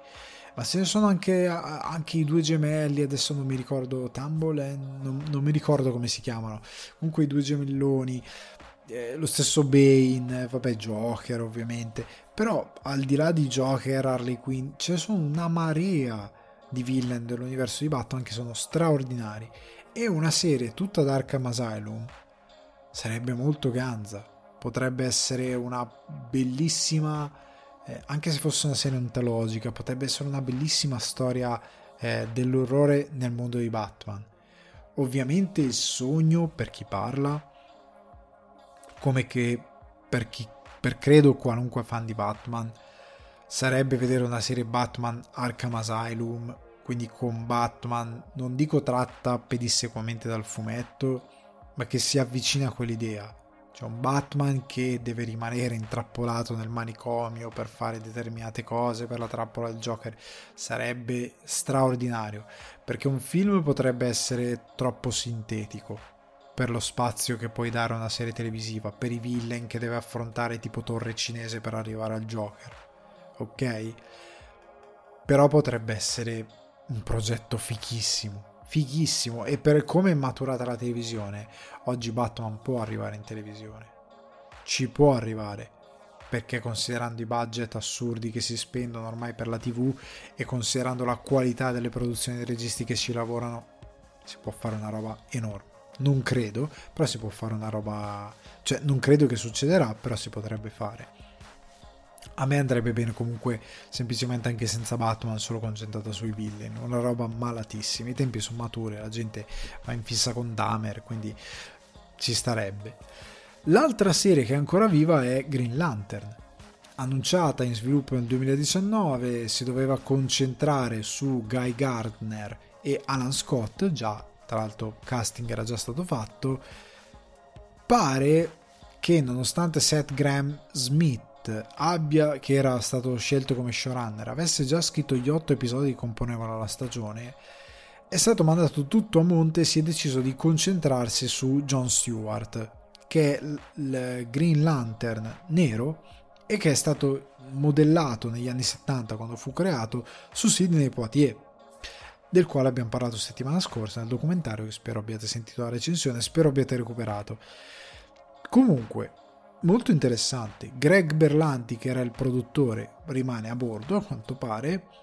Ma se ne sono anche, anche i due gemelli, adesso non mi ricordo, Tumble non, non mi ricordo come si chiamano. Comunque i due gemelloni, eh, lo stesso Bane, vabbè Joker ovviamente. Però al di là di Joker, Harley Quinn, ce ne sono una marea di villain dell'universo di Batman che sono straordinari e una serie tutta da Arkham Asylum sarebbe molto ganza. Potrebbe essere una bellissima, eh, anche se fosse una serie ontologica, potrebbe essere una bellissima storia eh, dell'orrore nel mondo di Batman. Ovviamente il sogno per chi parla, come che per chi, per credo qualunque fan di Batman, sarebbe vedere una serie Batman Arkham Asylum quindi con Batman, non dico tratta pedissequamente dal fumetto, ma che si avvicina a quell'idea. C'è un Batman che deve rimanere intrappolato nel manicomio per fare determinate cose per la trappola del Joker. Sarebbe straordinario, perché un film potrebbe essere troppo sintetico per lo spazio che puoi dare a una serie televisiva, per i villain che deve affrontare tipo torre cinese per arrivare al Joker. Ok? Però potrebbe essere un progetto fichissimo, fighissimo e per come è maturata la televisione, oggi Batman può arrivare in televisione. Ci può arrivare perché considerando i budget assurdi che si spendono ormai per la TV e considerando la qualità delle produzioni dei registi che ci lavorano, si può fare una roba enorme. Non credo, però si può fare una roba, cioè non credo che succederà, però si potrebbe fare. A me andrebbe bene comunque semplicemente anche senza Batman, solo concentrata sui villain, una roba malatissima. I tempi sono maturi, la gente va in fissa con Damer, quindi ci starebbe. L'altra serie che è ancora viva è Green Lantern. Annunciata in sviluppo nel 2019, si doveva concentrare su Guy Gardner e Alan Scott, già tra l'altro casting era già stato fatto. Pare che nonostante Seth Graham Smith abbia, che era stato scelto come showrunner, avesse già scritto gli otto episodi che componevano la stagione, è stato mandato tutto a monte e si è deciso di concentrarsi su John Stewart, che è il Green Lantern nero e che è stato modellato negli anni 70 quando fu creato su Sidney Poitier del quale abbiamo parlato settimana scorsa nel documentario che spero abbiate sentito la recensione spero abbiate recuperato. Comunque molto interessante. Greg Berlanti, che era il produttore, rimane a bordo a quanto pare.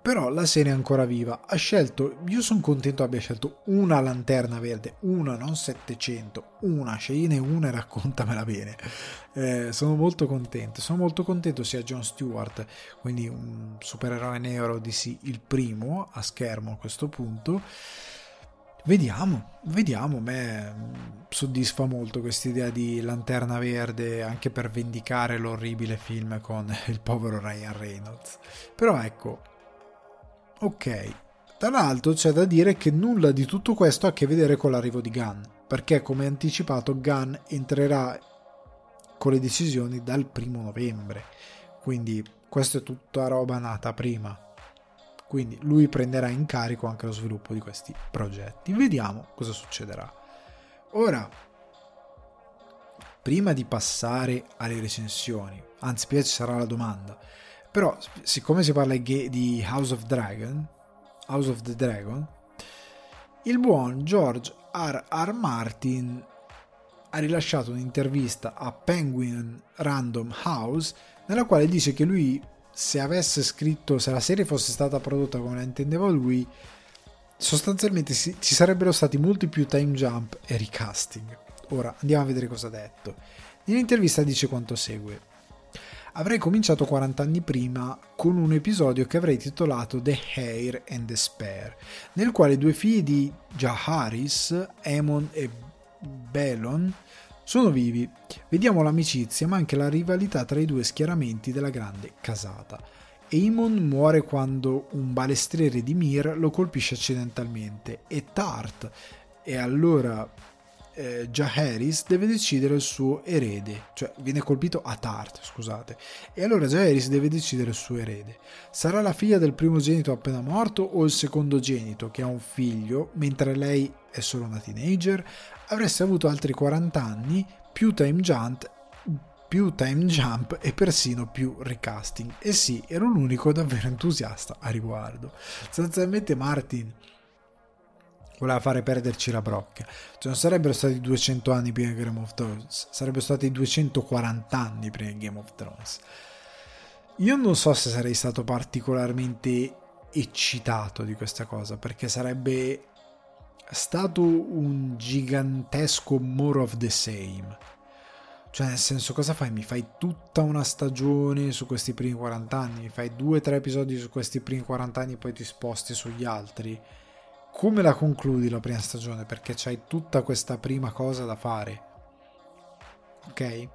Però la serie è ancora viva. Ha scelto, io sono contento abbia scelto una lanterna verde, una, non 700, una, scegliene una e raccontamela bene. Eh, sono molto contento. Sono molto contento sia John Stewart, quindi un supereroe nero di sì, il primo a schermo a questo punto Vediamo, vediamo, me soddisfa molto questa idea di lanterna verde anche per vendicare l'orribile film con il povero Ryan Reynolds. Però ecco, ok, tra l'altro c'è da dire che nulla di tutto questo ha a che vedere con l'arrivo di Gunn, perché come anticipato Gunn entrerà con le decisioni dal primo novembre, quindi questa è tutta roba nata prima quindi lui prenderà in carico anche lo sviluppo di questi progetti. Vediamo cosa succederà. Ora, prima di passare alle recensioni, anzi, prima ci sarà la domanda, però siccome si parla di House of Dragon, House of the Dragon, il buon George R. R. Martin ha rilasciato un'intervista a Penguin Random House nella quale dice che lui se avesse scritto, se la serie fosse stata prodotta come la intendeva lui, sostanzialmente ci sarebbero stati molti più time jump e recasting. Ora andiamo a vedere cosa ha detto. Nell'intervista dice quanto segue. Avrei cominciato 40 anni prima con un episodio che avrei titolato The Hair and the Spare, nel quale due figli di Jaharis, Emon e Belon, sono vivi. Vediamo l'amicizia ma anche la rivalità tra i due schieramenti della grande casata. Aemon muore quando un balestriere di Mir lo colpisce accidentalmente e Tart e allora eh, Jaehaerys deve decidere il suo erede, cioè viene colpito a Tart, scusate, e allora Jaehaerys deve decidere il suo erede. Sarà la figlia del primogenito appena morto o il secondogenito che ha un figlio mentre lei è solo una teenager? Avreste avuto altri 40 anni, più time jump, più time jump e persino più recasting. E sì, ero l'unico davvero entusiasta a riguardo. Sostanzialmente Martin voleva fare perderci la brocca. Cioè non sarebbero stati 200 anni prima di Game of Thrones, sarebbero stati 240 anni prima di Game of Thrones. Io non so se sarei stato particolarmente eccitato di questa cosa, perché sarebbe stato un gigantesco more of the same. Cioè, nel senso, cosa fai? Mi fai tutta una stagione su questi primi 40 anni, mi fai due o tre episodi su questi primi 40 anni e poi ti sposti sugli altri. Come la concludi la prima stagione? Perché c'hai tutta questa prima cosa da fare. Ok?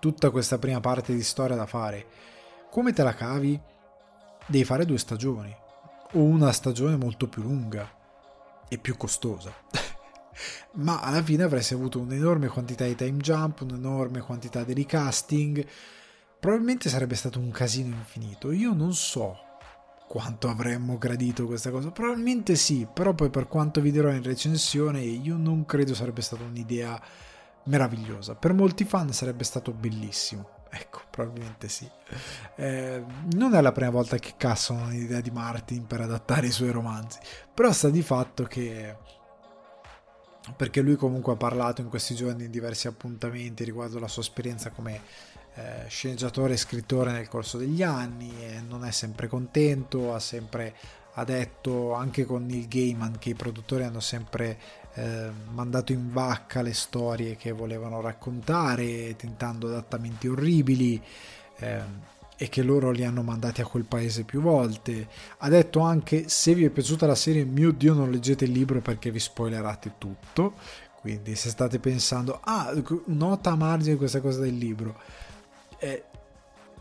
Tutta questa prima parte di storia da fare. Come te la cavi? Devi fare due stagioni. O una stagione molto più lunga e più costosa. Ma alla fine avresti avuto un'enorme quantità di time jump, un'enorme quantità di recasting. Probabilmente sarebbe stato un casino infinito. Io non so quanto avremmo gradito questa cosa. Probabilmente sì, però poi per quanto vi dirò in recensione, io non credo sarebbe stata un'idea meravigliosa. Per molti fan sarebbe stato bellissimo. Ecco, probabilmente sì. Eh, non è la prima volta che cassano un'idea di Martin per adattare i suoi romanzi, però sta di fatto che perché lui comunque ha parlato in questi giorni in diversi appuntamenti riguardo la sua esperienza come eh, sceneggiatore e scrittore nel corso degli anni e non è sempre contento, ha sempre ha detto anche con Neil Gaiman che i produttori hanno sempre eh, mandato in vacca le storie che volevano raccontare, tentando adattamenti orribili. Eh, e che loro li hanno mandati a quel paese più volte. Ha detto anche se vi è piaciuta la serie, mio Dio, non leggete il libro perché vi spoilerate tutto. Quindi se state pensando, ah, nota a margine questa cosa del libro, eh,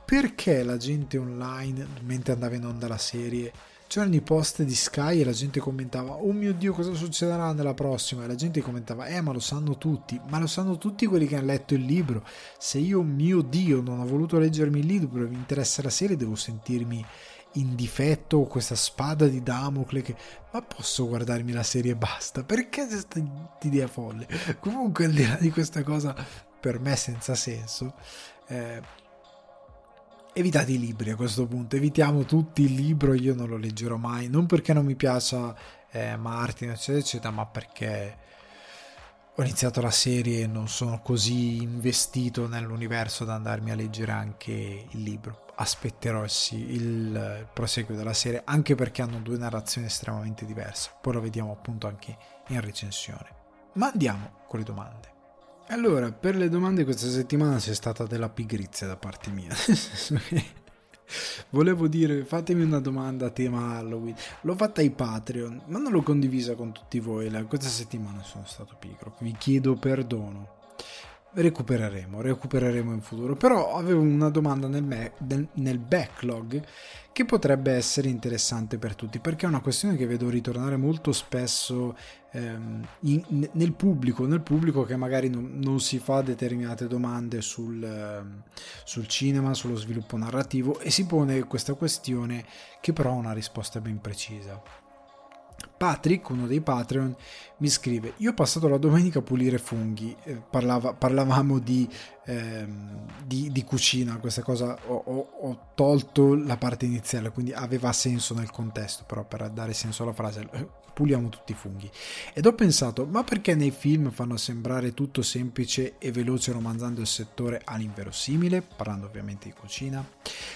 perché la gente online, mentre andava in onda la serie, c'erano i post di Sky e la gente commentava oh mio dio cosa succederà nella prossima? E la gente commentava eh ma lo sanno tutti ma lo sanno tutti quelli che hanno letto il libro. Se io mio dio non ho voluto leggermi il libro e mi interessa la serie devo sentirmi in difetto questa spada di Damocle che ma posso guardarmi la serie e basta? Perché questa idea folle? Comunque al di là di questa cosa per me senza senso eh, evitate i libri a questo punto, evitiamo tutti il libro, io non lo leggerò mai, non perché non mi piaccia eh, Martin eccetera eccetera, ma perché ho iniziato la serie e non sono così investito nell'universo da andarmi a leggere anche il libro. Aspetterò il, il proseguo della serie, anche perché hanno due narrazioni estremamente diverse. Poi lo vediamo appunto anche in recensione. Ma andiamo con le domande. Allora, per le domande questa settimana c'è stata della pigrizia da parte mia. Volevo dire, fatemi una domanda a tema Halloween. L'ho fatta ai Patreon, ma non l'ho condivisa con tutti voi. Questa settimana sono stato pigro. Vi chiedo perdono. Recupereremo, recupereremo in futuro. Però avevo una domanda nel, me- nel backlog che potrebbe essere interessante per tutti perché è una questione che vedo ritornare molto spesso ehm, in, nel pubblico, nel pubblico che magari non, non si fa determinate domande sul, ehm, sul, cinema, sullo sviluppo narrativo e si pone questa questione che però ha una risposta ben precisa. Patrick, uno dei Patreon, mi scrive: Io ho passato la domenica a pulire funghi. Eh, parlava, parlavamo di, ehm, di, di, cucina. Questa cosa ho, ho, ho, tolto la parte iniziale, quindi aveva senso nel contesto. Però per dare senso alla frase, puliamo tutti i funghi. Ed ho pensato, ma perché nei film fanno sembrare tutto semplice e veloce romanzando il settore all'inverosimile, parlando ovviamente di cucina?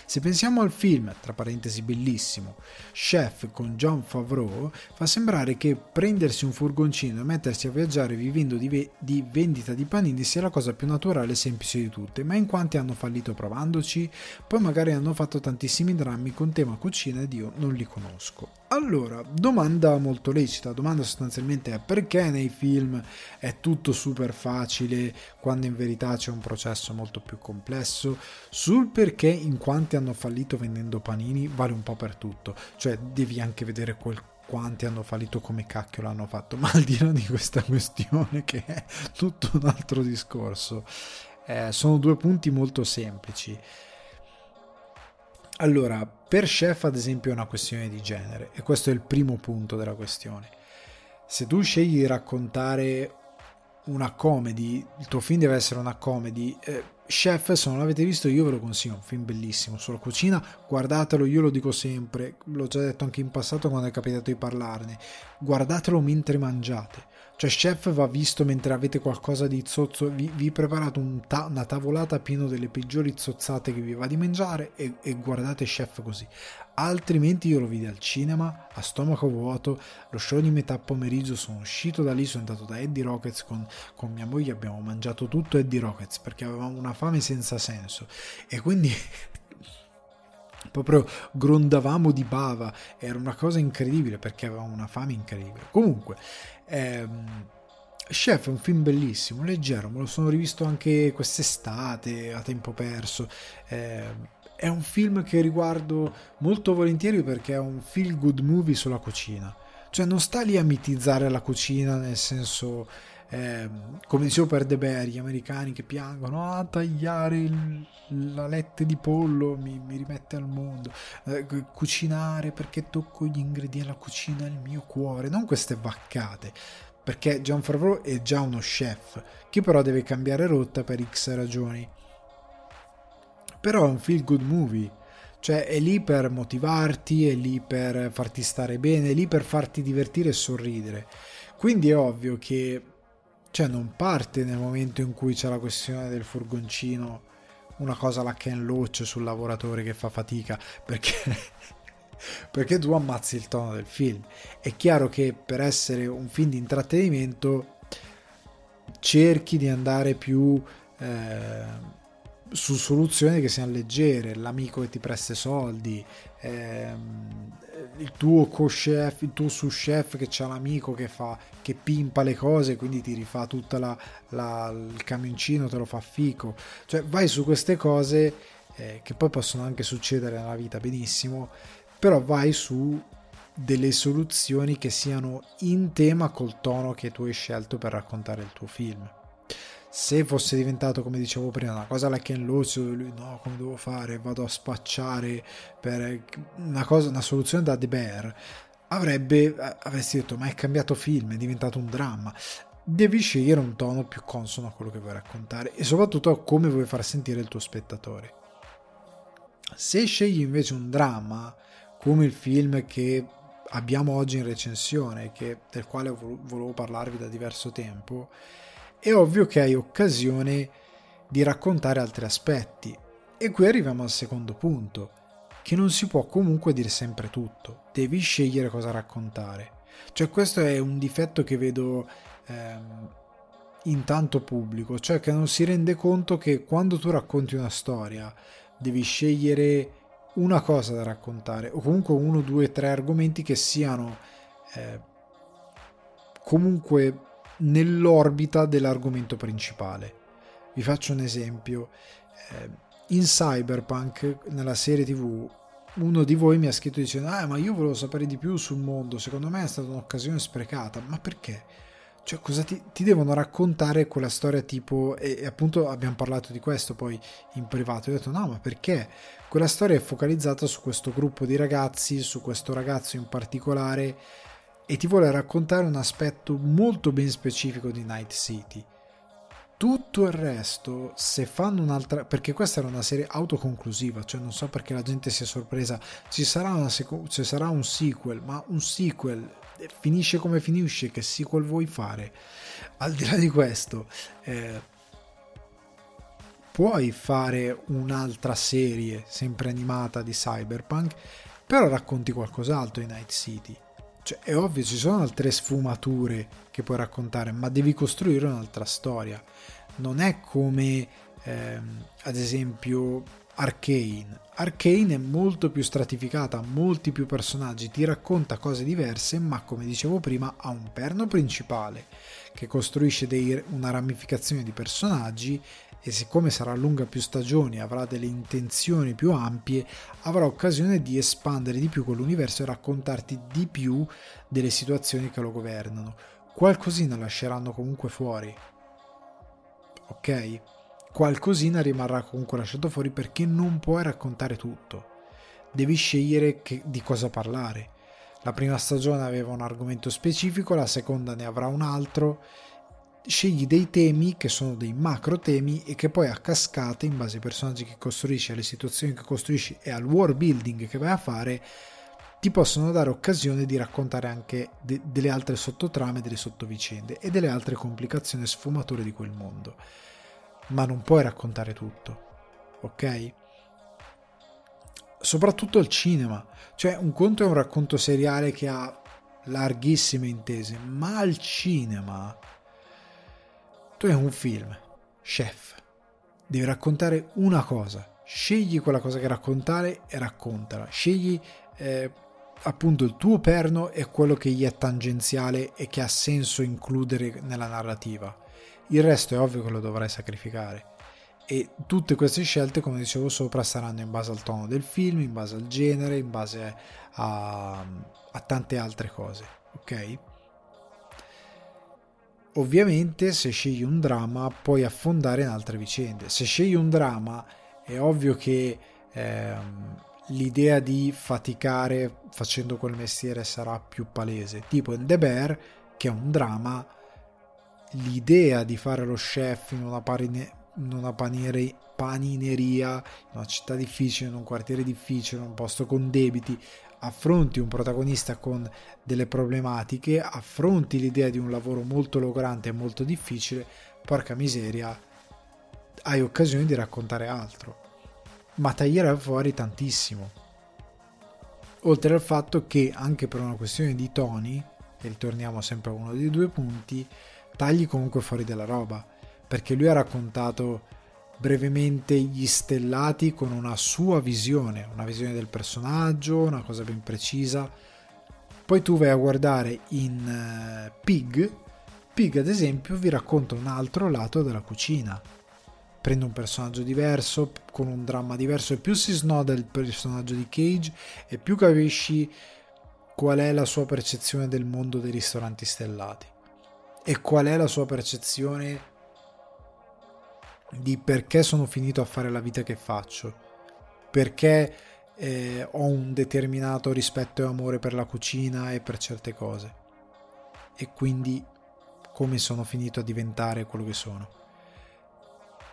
Se pensiamo al film, tra parentesi bellissimo, Chef con John Favreau, fa sembrare che prendersi un furgoncino e mettersi a viaggiare vivendo di, ve- di vendita di panini sia la cosa più naturale e semplice di tutte, ma in quanti hanno fallito provandoci? Poi magari hanno fatto tantissimi drammi con tema cucina ed io non li conosco. Allora, domanda molto lecita, domanda sostanzialmente è perché nei film è tutto super facile quando in verità c'è un processo molto più complesso? Sul perché in quanti hanno fallito vendendo panini vale un po' per tutto, cioè devi anche vedere quel quanti hanno fallito come cacchio l'hanno fatto, ma al di là di questa questione che è tutto un altro discorso, eh, sono due punti molto semplici. Allora, per chef ad esempio è una questione di genere e questo è il primo punto della questione. Se tu scegli di raccontare una comedy, il tuo film deve essere una comedy, eh, Chef, se non l'avete visto, io ve lo consiglio, un film bellissimo sulla cucina, guardatelo, io lo dico sempre, l'ho già detto anche in passato quando è capitato di parlarne, guardatelo mentre mangiate, cioè, chef va visto mentre avete qualcosa di zozzo, vi, vi preparate un ta- una tavolata piena delle peggiori zozzate che vi va di mangiare e, e, guardate chef così. Altrimenti io lo vidi al cinema, a stomaco vuoto, lo show di metà pomeriggio, sono uscito da lì, sono andato da Eddie Rockets con, con mia moglie, abbiamo mangiato tutto Eddie Rockets perché avevamo una fame senza senso. E quindi proprio grondavamo di bava, era una cosa incredibile perché avevamo una fame incredibile. Comunque, ehm, Chef è un film bellissimo, leggero, me lo sono rivisto anche quest'estate a tempo perso. Eh, è un film che riguardo molto volentieri perché è un feel good movie sulla cucina. Cioè non sta lì a mitizzare la cucina nel senso eh, come dicevo per De Bear, gli americani che piangono a ah, tagliare il, la lette di pollo mi, mi rimette al mondo, eh, cucinare perché tocco gli ingredienti, la cucina il mio cuore, non queste vaccate, perché John Favreau è già uno chef, che però deve cambiare rotta per X ragioni. Però è un feel good movie, cioè è lì per motivarti, è lì per farti stare bene, è lì per farti divertire e sorridere. Quindi è ovvio che cioè non parte nel momento in cui c'è la questione del furgoncino una cosa la Ken Loach sul lavoratore che fa fatica perché perché tu ammazzi il tono del film. È chiaro che per essere un film di intrattenimento cerchi di andare più eh, su soluzioni che siano leggere, l'amico che ti presta soldi, ehm, il tuo co-chef, il tuo sous-chef che c'ha l'amico che fa che pimpa le cose, quindi ti rifà la, il camioncino, te lo fa fico. Cioè vai su queste cose eh, che poi possono anche succedere nella vita benissimo, però vai su delle soluzioni che siano in tema col tono che tu hai scelto per raccontare il tuo film se fosse diventato come dicevo prima una cosa la Ken Loach lui no come devo fare? Vado a spacciare per una, cosa, una soluzione da The Bear. Avrebbe avresti detto ma è cambiato film è diventato un dramma. Devi scegliere un tono più consono a quello che vuoi raccontare e soprattutto a come vuoi far sentire il tuo spettatore. Se scegli invece un dramma come il film che abbiamo oggi in recensione che, del quale volevo parlarvi da diverso tempo è ovvio che hai occasione di raccontare altri aspetti. E qui arriviamo al secondo punto, che non si può comunque dire sempre tutto, devi scegliere cosa raccontare. Cioè questo è un difetto che vedo ehm, in tanto pubblico, cioè che non si rende conto che quando tu racconti una storia devi scegliere una cosa da raccontare o comunque uno, due, tre argomenti che siano eh, comunque nell'orbita dell'argomento principale. Vi faccio un esempio. Eh, in Cyberpunk, nella serie TV, uno di voi mi ha scritto dicendo ah ma io volevo sapere di più sul mondo, secondo me è stata un'occasione sprecata, ma perché? Cioè cosa ti, ti devono raccontare quella storia tipo, e, e, appunto abbiamo parlato di questo poi in privato, io ho detto no ma perché? Quella storia è focalizzata su questo gruppo di ragazzi, su questo ragazzo in particolare e ti vuole raccontare un aspetto molto ben specifico di Night City. Tutto il resto, se fanno un'altra. perché questa era una serie autoconclusiva, cioè non so perché la gente si è sorpresa. Ci sarà, seco... ci sarà un sequel, ma un sequel eh, finisce come finisce. Che sequel vuoi fare? Al di là di questo, eh, puoi fare un'altra serie sempre animata di Cyberpunk, però racconti qualcos'altro in Night City cioè, è ovvio, ci sono altre sfumature che puoi raccontare, ma devi costruire un'altra storia. Non è come, ehm, ad esempio, Arcane. Arcane è molto più stratificata, ha molti più personaggi, ti racconta cose diverse, ma come dicevo prima ha un perno principale che costruisce dei, una ramificazione di personaggi e siccome sarà lunga più stagioni avrà delle intenzioni più ampie, avrà occasione di espandere di più quell'universo e raccontarti di più delle situazioni che lo governano. Qualcosina lasceranno comunque fuori. Ok? Qualcosina rimarrà comunque lasciato fuori perché non puoi raccontare tutto. Devi scegliere che, di cosa parlare. La prima stagione aveva un argomento specifico, la seconda ne avrà un altro scegli dei temi che sono dei macro temi e che poi a cascata in base ai personaggi che costruisci, alle situazioni che costruisci e al world building che vai a fare ti possono dare occasione di raccontare anche de- delle altre sottotrame, delle sottovicende e delle altre complicazioni e sfumature di quel mondo. Ma non puoi raccontare tutto, ok? Soprattutto il cinema, cioè un conto è un racconto seriale che ha larghissime intese, ma al cinema tu hai un film, chef, devi raccontare una cosa, scegli quella cosa che raccontare e raccontala, scegli eh, appunto il tuo perno e quello che gli è tangenziale e che ha senso includere nella narrativa. Il resto è ovvio che lo dovrai sacrificare. E tutte queste scelte, come dicevo sopra, saranno in base al tono del film, in base al genere, in base a, a tante altre cose. Ok? Ovviamente se scegli un dramma puoi affondare in altre vicende. Se scegli un dramma è ovvio che ehm, l'idea di faticare facendo quel mestiere sarà più palese. Tipo in The Bear, che è un dramma, l'idea di fare lo chef in una, parine, in una paniere, panineria, in una città difficile, in un quartiere difficile, in un posto con debiti, affronti un protagonista con delle problematiche, affronti l'idea di un lavoro molto logrante e molto difficile, porca miseria, hai occasione di raccontare altro. Ma taglierà fuori tantissimo. oltre al fatto che anche per una questione di toni, e ritorniamo sempre a uno dei due punti, tagli comunque fuori della roba, perché lui ha raccontato brevemente gli stellati con una sua visione, una visione del personaggio, una cosa ben precisa. Poi tu vai a guardare in uh, Pig, Pig ad esempio vi racconta un altro lato della cucina. Prende un personaggio diverso, con un dramma diverso, e più si snoda il personaggio di Cage, e più capisci qual è la sua percezione del mondo dei ristoranti stellati e qual è la sua percezione di perché sono finito a fare la vita che faccio, perché eh, ho un determinato rispetto e amore per la cucina e per certe cose e quindi come sono finito a diventare quello che sono.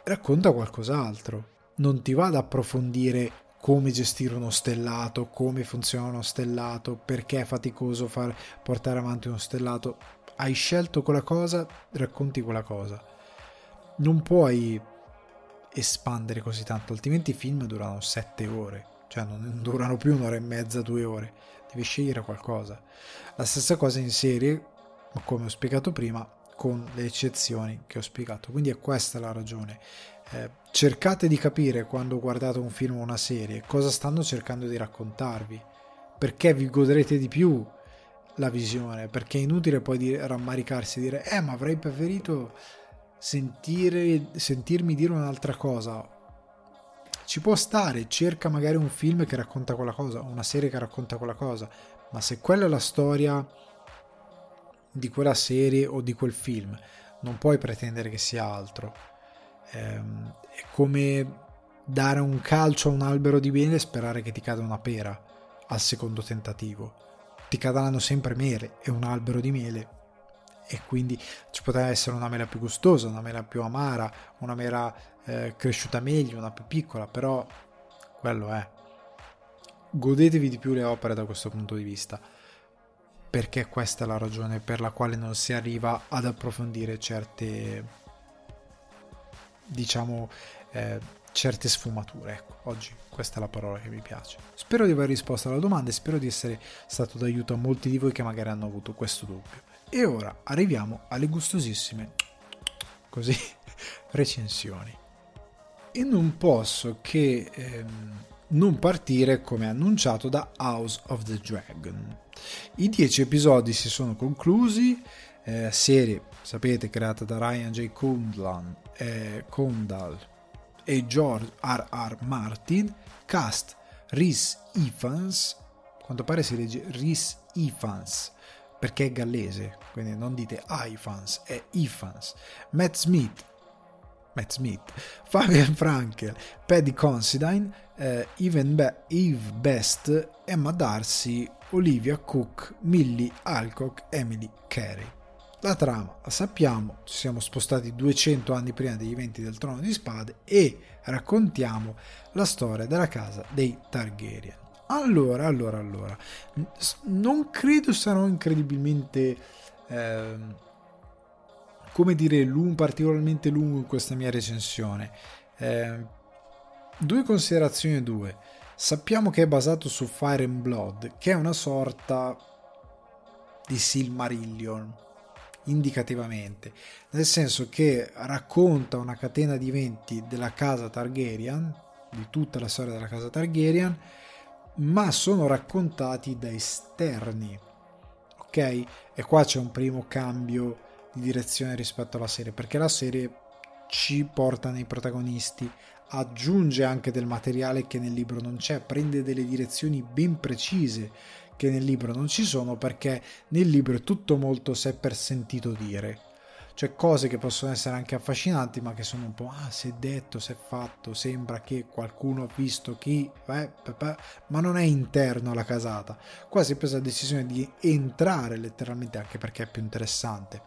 Racconta qualcos'altro, non ti va ad approfondire come gestire uno stellato, come funziona uno stellato, perché è faticoso far, portare avanti uno stellato. Hai scelto quella cosa, racconti quella cosa non puoi espandere così tanto, altrimenti i film durano 7 ore, cioè non durano più un'ora e mezza, due ore, devi scegliere qualcosa. La stessa cosa in serie, come ho spiegato prima, con le eccezioni che ho spiegato. Quindi è questa la ragione. Eh, cercate di capire quando guardate un film o una serie cosa stanno cercando di raccontarvi, perché vi godrete di più la visione, perché è inutile poi dire, rammaricarsi e dire eh ma avrei preferito sentire, sentirmi dire un'altra cosa. Ci può stare, cerca magari un film che racconta quella cosa, una serie che racconta quella cosa, ma se quella è la storia di quella serie o di quel film, non puoi pretendere che sia altro. Ehm, è come dare un calcio a un albero di mele e sperare che ti cada una pera al secondo tentativo. Ti cadranno sempre mele e un albero di mele e quindi ci poteva essere una mela più gustosa, una mela più amara, una mela eh, cresciuta meglio, una più piccola, però quello è. Godetevi di più le opere da questo punto di vista, perché questa è la ragione per la quale non si arriva ad approfondire certe, diciamo, eh, certe sfumature. Ecco, oggi questa è la parola che mi piace. Spero di aver risposto alla domanda e spero di essere stato d'aiuto a molti di voi che magari hanno avuto questo dubbio. E ora arriviamo alle gustosissime così recensioni. E non posso che ehm, non partire come annunciato da House of the Dragon. I dieci episodi si sono conclusi, eh, serie, sapete, creata da Ryan J. Condal, eh, Condal e George R. R. Martin, cast Rhys Ifans, quanto pare si legge Rhys Ifans, perché è gallese, quindi non dite iFans, è iFans. Matt Smith, Matt Smith, Fabian Frankel, Paddy Considine, eh, Be- Eve Best, Emma Darcy, Olivia Cook, Millie Alcock, Emily Carey. La trama la sappiamo, ci siamo spostati 200 anni prima degli eventi del Trono di Spade e raccontiamo la storia della casa dei Targaryen. Allora, allora, allora, non credo sarò incredibilmente, eh, come dire, lungo, particolarmente lungo in questa mia recensione. Eh, due considerazioni, due. Sappiamo che è basato su Fire and Blood, che è una sorta di Silmarillion, indicativamente, nel senso che racconta una catena di eventi della casa Targaryen, di tutta la storia della casa Targaryen, ma sono raccontati da esterni. Ok? E qua c'è un primo cambio di direzione rispetto alla serie, perché la serie ci porta nei protagonisti, aggiunge anche del materiale che nel libro non c'è, prende delle direzioni ben precise che nel libro non ci sono perché nel libro è tutto molto se per sentito dire cioè cose che possono essere anche affascinanti ma che sono un po' ah si è detto, si è fatto, sembra che qualcuno ha visto chi, eh, ma non è interno alla casata. Qua si è presa la decisione di entrare letteralmente anche perché è più interessante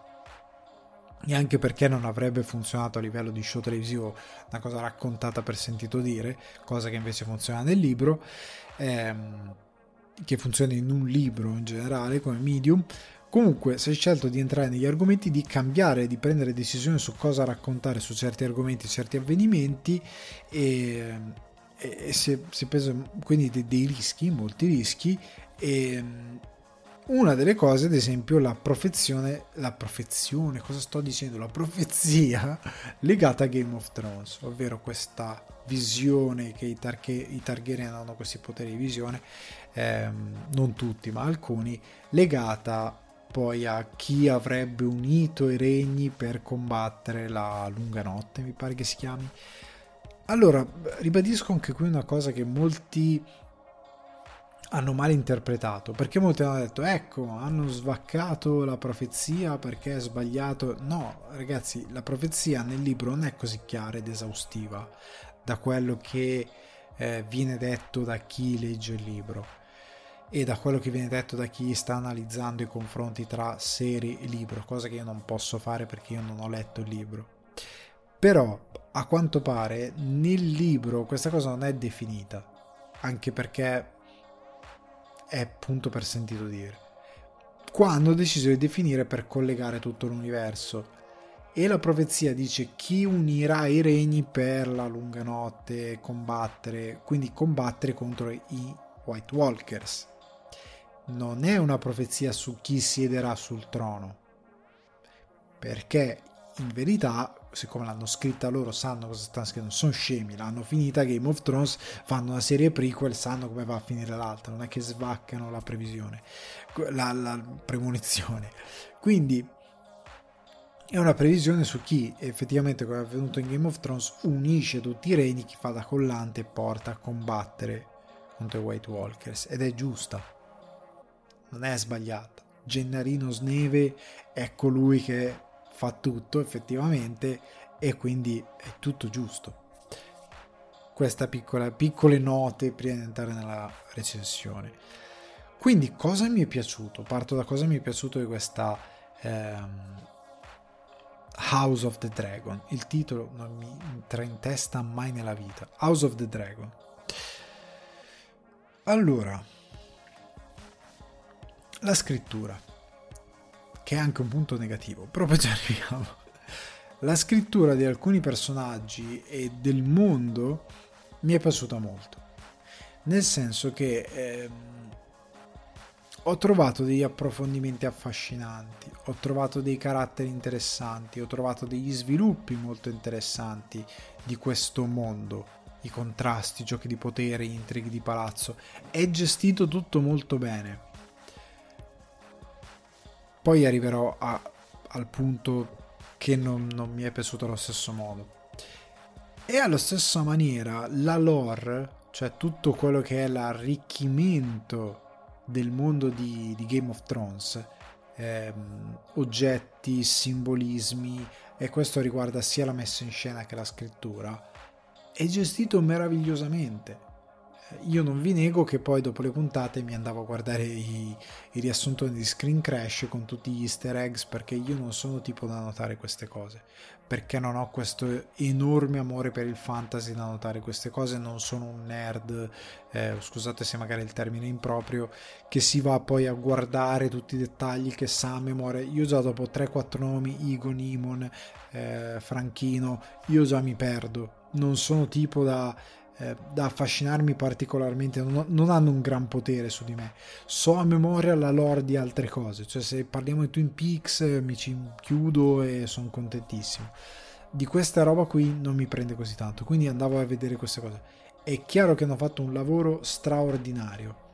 e anche perché non avrebbe funzionato a livello di show televisivo una cosa raccontata per sentito dire, cosa che invece funziona nel libro, ehm, che funziona in un libro in generale come medium, Comunque, se hai scelto di entrare negli argomenti, di cambiare, di prendere decisioni su cosa raccontare su certi argomenti, certi avvenimenti e, e si, si prese quindi dei, dei, rischi, molti rischi e una delle cose, ad esempio, la profezione, la profezione, cosa sto dicendo? La profezia legata a Game of Thrones, ovvero questa visione che i, Tarche, i Targaryen hanno questi poteri di visione, ehm, non tutti ma alcuni, legata poi a chi avrebbe unito i regni per combattere la lunga notte, mi pare che si chiami. Allora, ribadisco anche qui una cosa che molti hanno mal interpretato perché molti hanno detto ecco hanno svaccato la profezia perché è sbagliato no ragazzi la profezia nel libro non è così chiara ed esaustiva da quello che eh, viene detto da chi legge il libro e da quello che viene detto da chi sta analizzando i confronti tra serie e libro cosa che io non posso fare perché io non ho letto il libro però a quanto pare nel libro questa cosa non è definita anche perché è punto per sentito dire. Qua hanno deciso di definire per collegare tutto l'universo. E la profezia dice chi unirà i regni per la lunga notte, combattere, quindi combattere contro i White Walkers. Non è una profezia su chi siederà sul trono. Perché in verità siccome l'hanno scritta loro, sanno cosa stanno scrivendo, sono scemi, l'hanno finita Game of Thrones, fanno una serie prequel, sanno come va a finire l'altra, non è che svaccano la previsione, la, la premonizione. Quindi è una previsione su chi effettivamente, come è avvenuto in Game of Thrones, unisce tutti i regni, chi fa da collante e porta a combattere contro i White Walkers. Ed è giusta, non è sbagliata. Gennarino Sneve è colui che fa tutto effettivamente e quindi è tutto giusto. Queste piccole note prima di entrare nella recensione. Quindi cosa mi è piaciuto? Parto da cosa mi è piaciuto di questa ehm, House of the Dragon. Il titolo non mi entra in testa mai nella vita. House of the Dragon. Allora, la scrittura che è anche un punto negativo, poi ci arriviamo. La scrittura di alcuni personaggi e del mondo mi è piaciuta molto, nel senso che ehm, ho trovato degli approfondimenti affascinanti, ho trovato dei caratteri interessanti, ho trovato degli sviluppi molto interessanti di questo mondo, i contrasti, giochi di potere, intrighi di palazzo. È gestito tutto molto bene poi arriverò a, al punto che non, non mi è piaciuto allo stesso modo. E alla stessa maniera la lore, cioè tutto quello che è l'arricchimento del mondo di, di Game of Thrones, ehm, oggetti, simbolismi, e questo riguarda sia la messa in scena che la scrittura, è gestito meravigliosamente io non vi nego che poi dopo le puntate mi andavo a guardare i, i riassuntoni di Screen Crash con tutti gli easter eggs perché io non sono tipo da notare queste cose. Perché non ho questo enorme amore per il fantasy da notare queste cose non sono un nerd eh, scusate se magari il termine è improprio che si va poi a guardare tutti i dettagli che sa a memoria. Io già dopo 3-4 nomi Igon, Imon, eh, Franchino io già mi perdo. Non sono tipo da eh, da affascinarmi particolarmente, non, non, hanno un gran potere su di me. So a memoria la lore di altre cose, cioè se parliamo di Twin Peaks mi ci chiudo e sono contentissimo. Di questa roba qui non mi prende così tanto, quindi andavo a vedere queste cose. È chiaro che hanno fatto un lavoro straordinario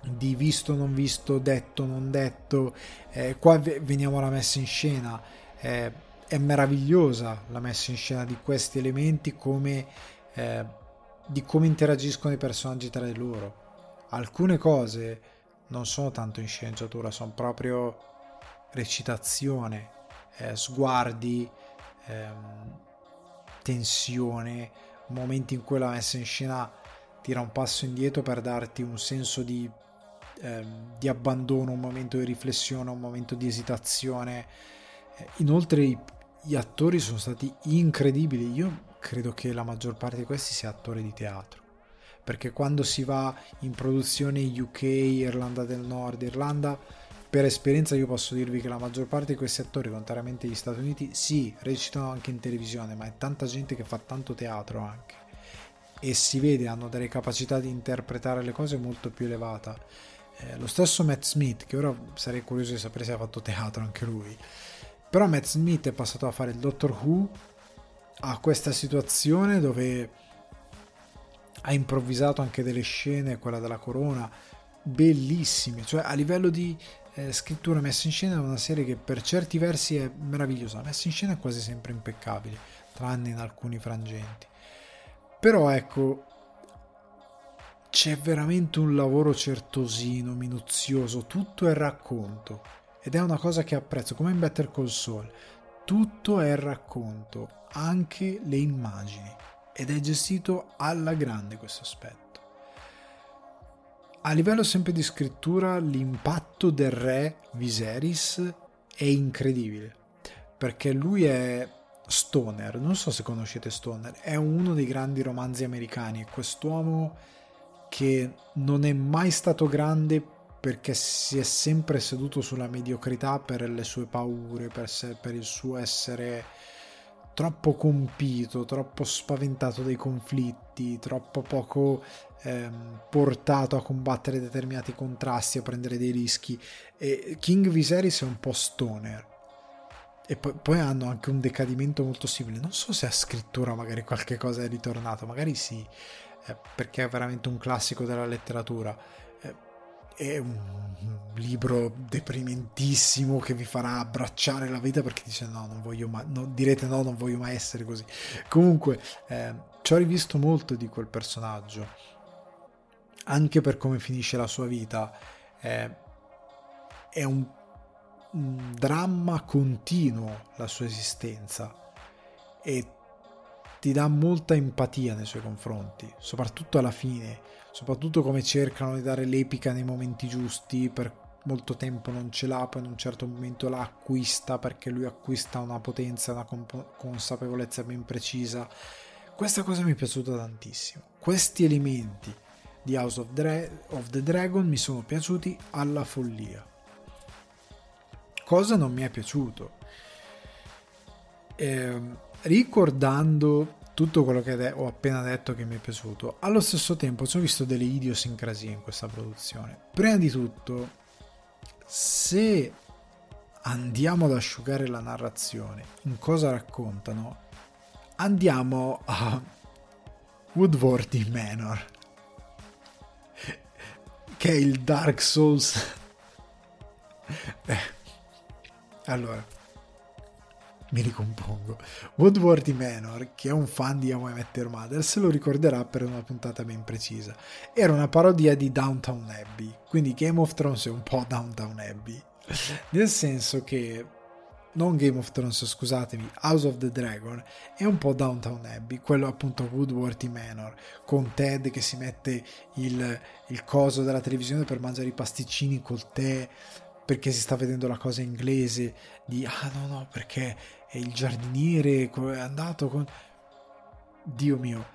di visto non visto, detto non detto. Eh, qua veniamo alla messa in scena. Eh, è meravigliosa la messa in scena di questi elementi come eh, di come interagiscono i personaggi tra di loro. Alcune cose non sono tanto in sceneggiatura, sono proprio recitazione, eh, sguardi, ehm, tensione, momenti in cui la messa in scena tira un passo indietro per darti un senso di, ehm, di abbandono, un momento di riflessione, un momento di esitazione. Eh, inoltre i, gli attori sono stati incredibili. Io credo che la maggior parte di questi sia attore di teatro. Perché quando si va in produzione UK, Irlanda del Nord, Irlanda, per esperienza io posso dirvi che la maggior parte di questi attori, contrariamente agli Stati Uniti, sì, recitano anche in televisione, ma è tanta gente che fa tanto teatro anche. e si vede hanno delle capacità di interpretare le cose molto più elevata. Eh, lo stesso Matt Smith, che ora sarei curioso di sapere se ha fatto teatro anche lui, però Matt Smith è passato a fare il Doctor Who a questa situazione dove ha improvvisato anche delle scene, quella della corona, bellissime, cioè a livello di eh, scrittura messa in scena è una serie che per certi versi è meravigliosa, messa in scena è quasi sempre impeccabile, tranne in alcuni frangenti. Però ecco, c'è veramente un lavoro certosino, minuzioso, tutto è racconto. Ed è una cosa che apprezzo, come in Better Call Saul, tutto è racconto, anche le immagini ed è gestito alla grande questo aspetto. A livello sempre di scrittura, l'impatto del re Viserys è incredibile perché lui è Stoner, non so se conoscete Stoner, è uno dei grandi romanzi americani, quest'uomo che non è mai stato grande perché si è sempre seduto sulla mediocrità per le sue paure, per, se, per il suo essere troppo compito, troppo spaventato dai conflitti, troppo poco ehm, portato a combattere determinati contrasti, a prendere dei rischi. E King Viserys è un po' stoner. E poi, poi, hanno anche un decadimento molto simile. Non so se a scrittura magari qualche cosa è ritornato, magari sì, eh, perché è veramente un classico della letteratura. È un libro deprimentissimo che vi farà abbracciare la vita perché dice no, non voglio mai, no, direte no, non voglio mai essere così. Comunque, eh, ci ho rivisto molto di quel personaggio, anche per come finisce la sua vita. Eh, è un un dramma continuo la sua esistenza e ti dà molta empatia nei suoi confronti, soprattutto alla fine, soprattutto come cercano di dare l'epica nei momenti giusti, per molto tempo non ce l'ha, poi in un certo momento la acquista perché lui acquista una potenza, una comp- consapevolezza ben precisa. Questa cosa mi è piaciuta tantissimo. Questi elementi di House of, Dra- of the Dragon mi sono piaciuti alla follia cosa non mi è piaciuto. Eh, ricordando tutto quello che ho appena detto che mi è piaciuto, allo stesso tempo ci ho visto delle idiosincrasie in questa produzione. Prima di tutto, se andiamo ad asciugare la narrazione, in cosa raccontano, andiamo a Woodworthy Manor, che è il Dark Souls. eh, allora, mi ricompongo. Woodworthy Manor, che è un fan di How I Met Your Mother, se lo ricorderà per una puntata ben precisa. Era una parodia di Downtown Abbey, quindi Game of Thrones è un po' Downtown Abbey. Nel senso che non Game of Thrones, scusatemi, House of the Dragon è un po' Downtown Abbey, quello appunto Woodworthy Manor, con Ted che si mette il, il coso della televisione per mangiare i pasticcini col tè, perché si sta vedendo la cosa inglese di ah no no perché è il giardiniere è andato con Dio mio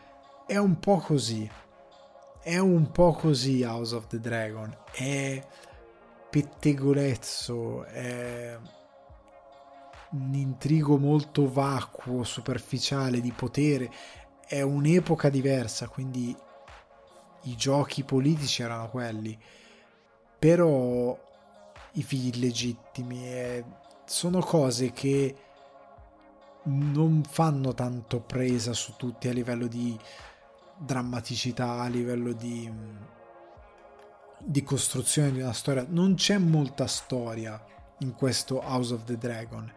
è un po' così è un po' così House of the Dragon è pettegolezzo è un intrigo molto vacuo superficiale di potere è un'epoca diversa quindi i giochi politici erano quelli però i figli illegittimi e sono cose che non fanno tanto presa su tutti a livello di drammaticità, a livello di, di costruzione di una storia. Non c'è molta storia in questo House of the Dragon,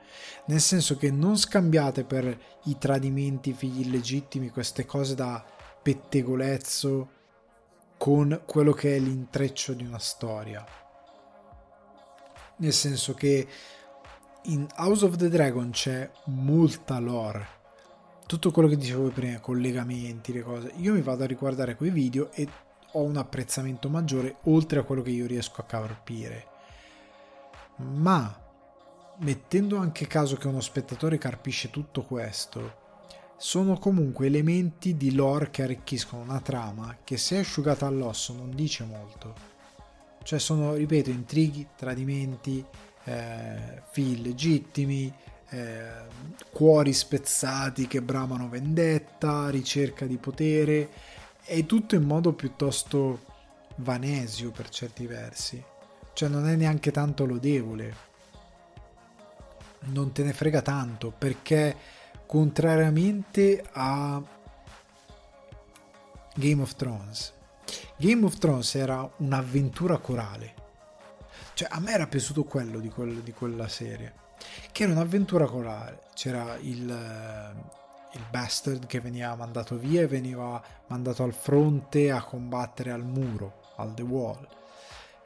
nel senso che non scambiate per i tradimenti, figli illegittimi, queste cose da pettegolezzo con quello che è l'intreccio di una storia nel senso che in House of the Dragon c'è molta lore. Tutto quello che dicevo prima collegamenti le cose. Io mi vado a riguardare quei video e ho un apprezzamento maggiore oltre a quello che io riesco a carpire ma mettendo anche caso che uno spettatore carpisce tutto questo sono comunque elementi di lore che arricchiscono una trama che se asciugata all'osso non dice molto. Cioè sono, ripeto, intrighi, tradimenti, eh, figli illegittimi, eh, cuori spezzati che bramano vendetta, ricerca di potere, è tutto in modo piuttosto vanesio per certi versi, cioè non è neanche tanto lodevole, non te ne frega tanto perché contrariamente a Game of Thrones, Game of Thrones era un'avventura corale, cioè a me era piaciuto quello di, quel, di quella serie che era un'avventura corale. C'era il, il Bastard che veniva mandato via e veniva mandato al fronte a combattere al muro, al The Wall.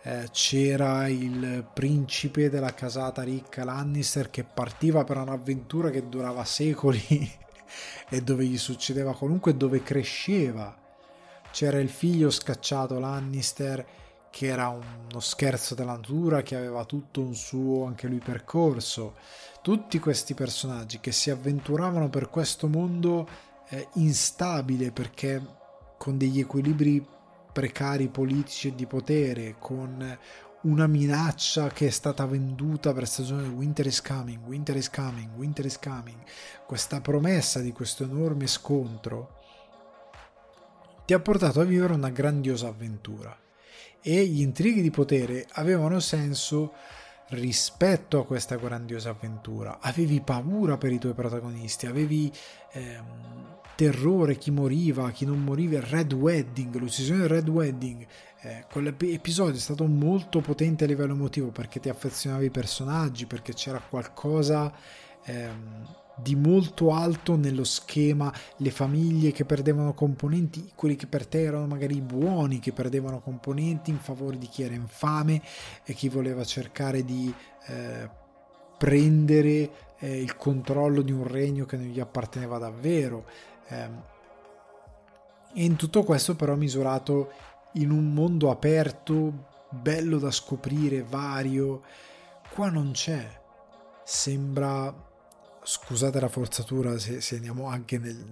Eh, c'era il principe della casata ricca Lannister che partiva per un'avventura che durava secoli e dove gli succedeva qualunque, dove cresceva. C'era il figlio scacciato Lannister che era uno scherzo della natura, che aveva tutto un suo anche lui percorso. Tutti questi personaggi che si avventuravano per questo mondo eh, instabile perché con degli equilibri precari politici e di potere, con una minaccia che è stata venduta per stagione Winter is coming, Winter is coming, Winter is coming, questa promessa di questo enorme scontro ti ha portato a vivere una grandiosa avventura e gli intrighi di potere avevano senso rispetto a questa grandiosa avventura. Avevi paura per i tuoi protagonisti, avevi ehm, terrore, chi moriva, chi non moriva, il Red Wedding, l'uccisione del Red Wedding. Eh, quell'episodio è stato molto potente a livello emotivo perché ti affezionavi ai personaggi, perché c'era qualcosa ehm, di molto alto nello schema le famiglie che perdevano componenti, quelli che per te erano magari buoni che perdevano componenti in favore di chi era infame e chi voleva cercare di eh, prendere eh, il controllo di un regno che non gli apparteneva davvero. Eh, e in tutto questo però misurato in un mondo aperto, bello da scoprire, vario. Qua non c'è. Sembra scusate la forzatura se, se andiamo anche nel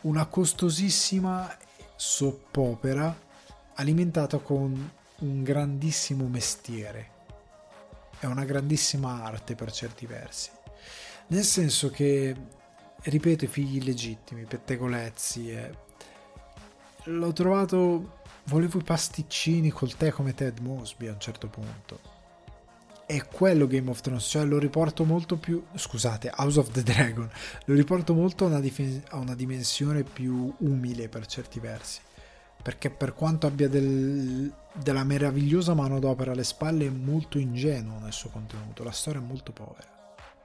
una costosissima soppopera alimentata con un grandissimo mestiere. È una grandissima arte per certi versi. Nel senso che ripeto i figli illegittimi pettegolezzi eh, l'ho trovato volevo i pasticcini col tè come Ted Mosby a un certo punto è quello Game of Thrones, cioè lo riporto molto più, scusate, House of the Dragon, lo riporto molto a una, dif- a una dimensione più umile per certi versi, perché per quanto abbia del, della meravigliosa manodopera alle spalle è molto ingenuo nel suo contenuto, la storia è molto povera,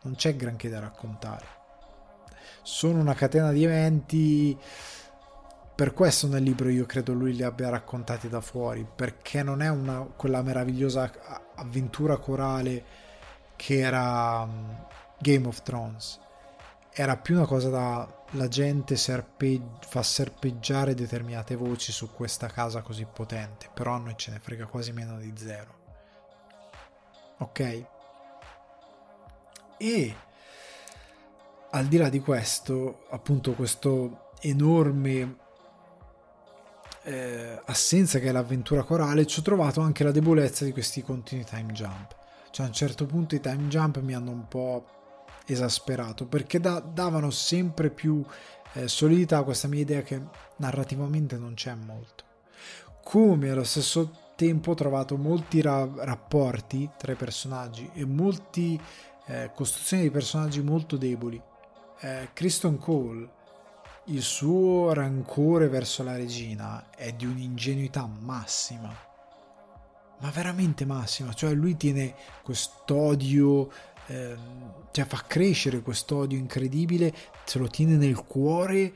non c'è granché da raccontare. Sono una catena di eventi per questo nel libro io credo lui li abbia raccontati da fuori, perché non è una, quella meravigliosa avventura corale che era mm, Game of Thrones. Era più una cosa da la gente serpe, fa serpeggiare determinate voci su questa casa così potente, però a noi ce ne frega quasi meno di zero. Ok? E al di là di questo, appunto, questo enorme eh, assenza che è l'avventura corale, ci ho trovato anche la debolezza di questi continui time jump. Cioè a un certo punto i time jump mi hanno un po' esasperato perché da- davano sempre più eh, solidità a questa mia idea che narrativamente non c'è molto. Come allo stesso tempo ho trovato molti ra- rapporti tra i personaggi e molte eh, costruzioni di personaggi molto deboli. Eh, Kristen Cole il suo rancore verso la regina è di un'ingenuità massima, ma veramente massima, cioè lui tiene quest'odio, eh, cioè fa crescere quest'odio incredibile, se lo tiene nel cuore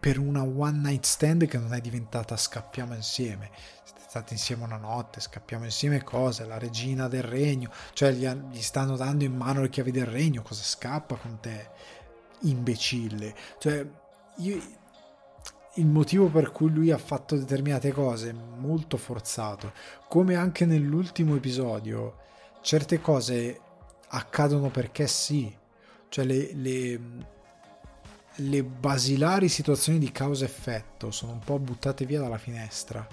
per una one night stand che non è diventata scappiamo insieme. Siete stati insieme una notte, scappiamo insieme cosa? La regina del regno, cioè gli, gli stanno dando in mano le chiavi del regno, cosa scappa con te? Imbecille. Cioè, io, il motivo per cui lui ha fatto determinate cose è molto forzato, come anche nell'ultimo episodio, certe cose accadono perché sì, cioè le, le, le basilari situazioni di causa-effetto sono un po' buttate via dalla finestra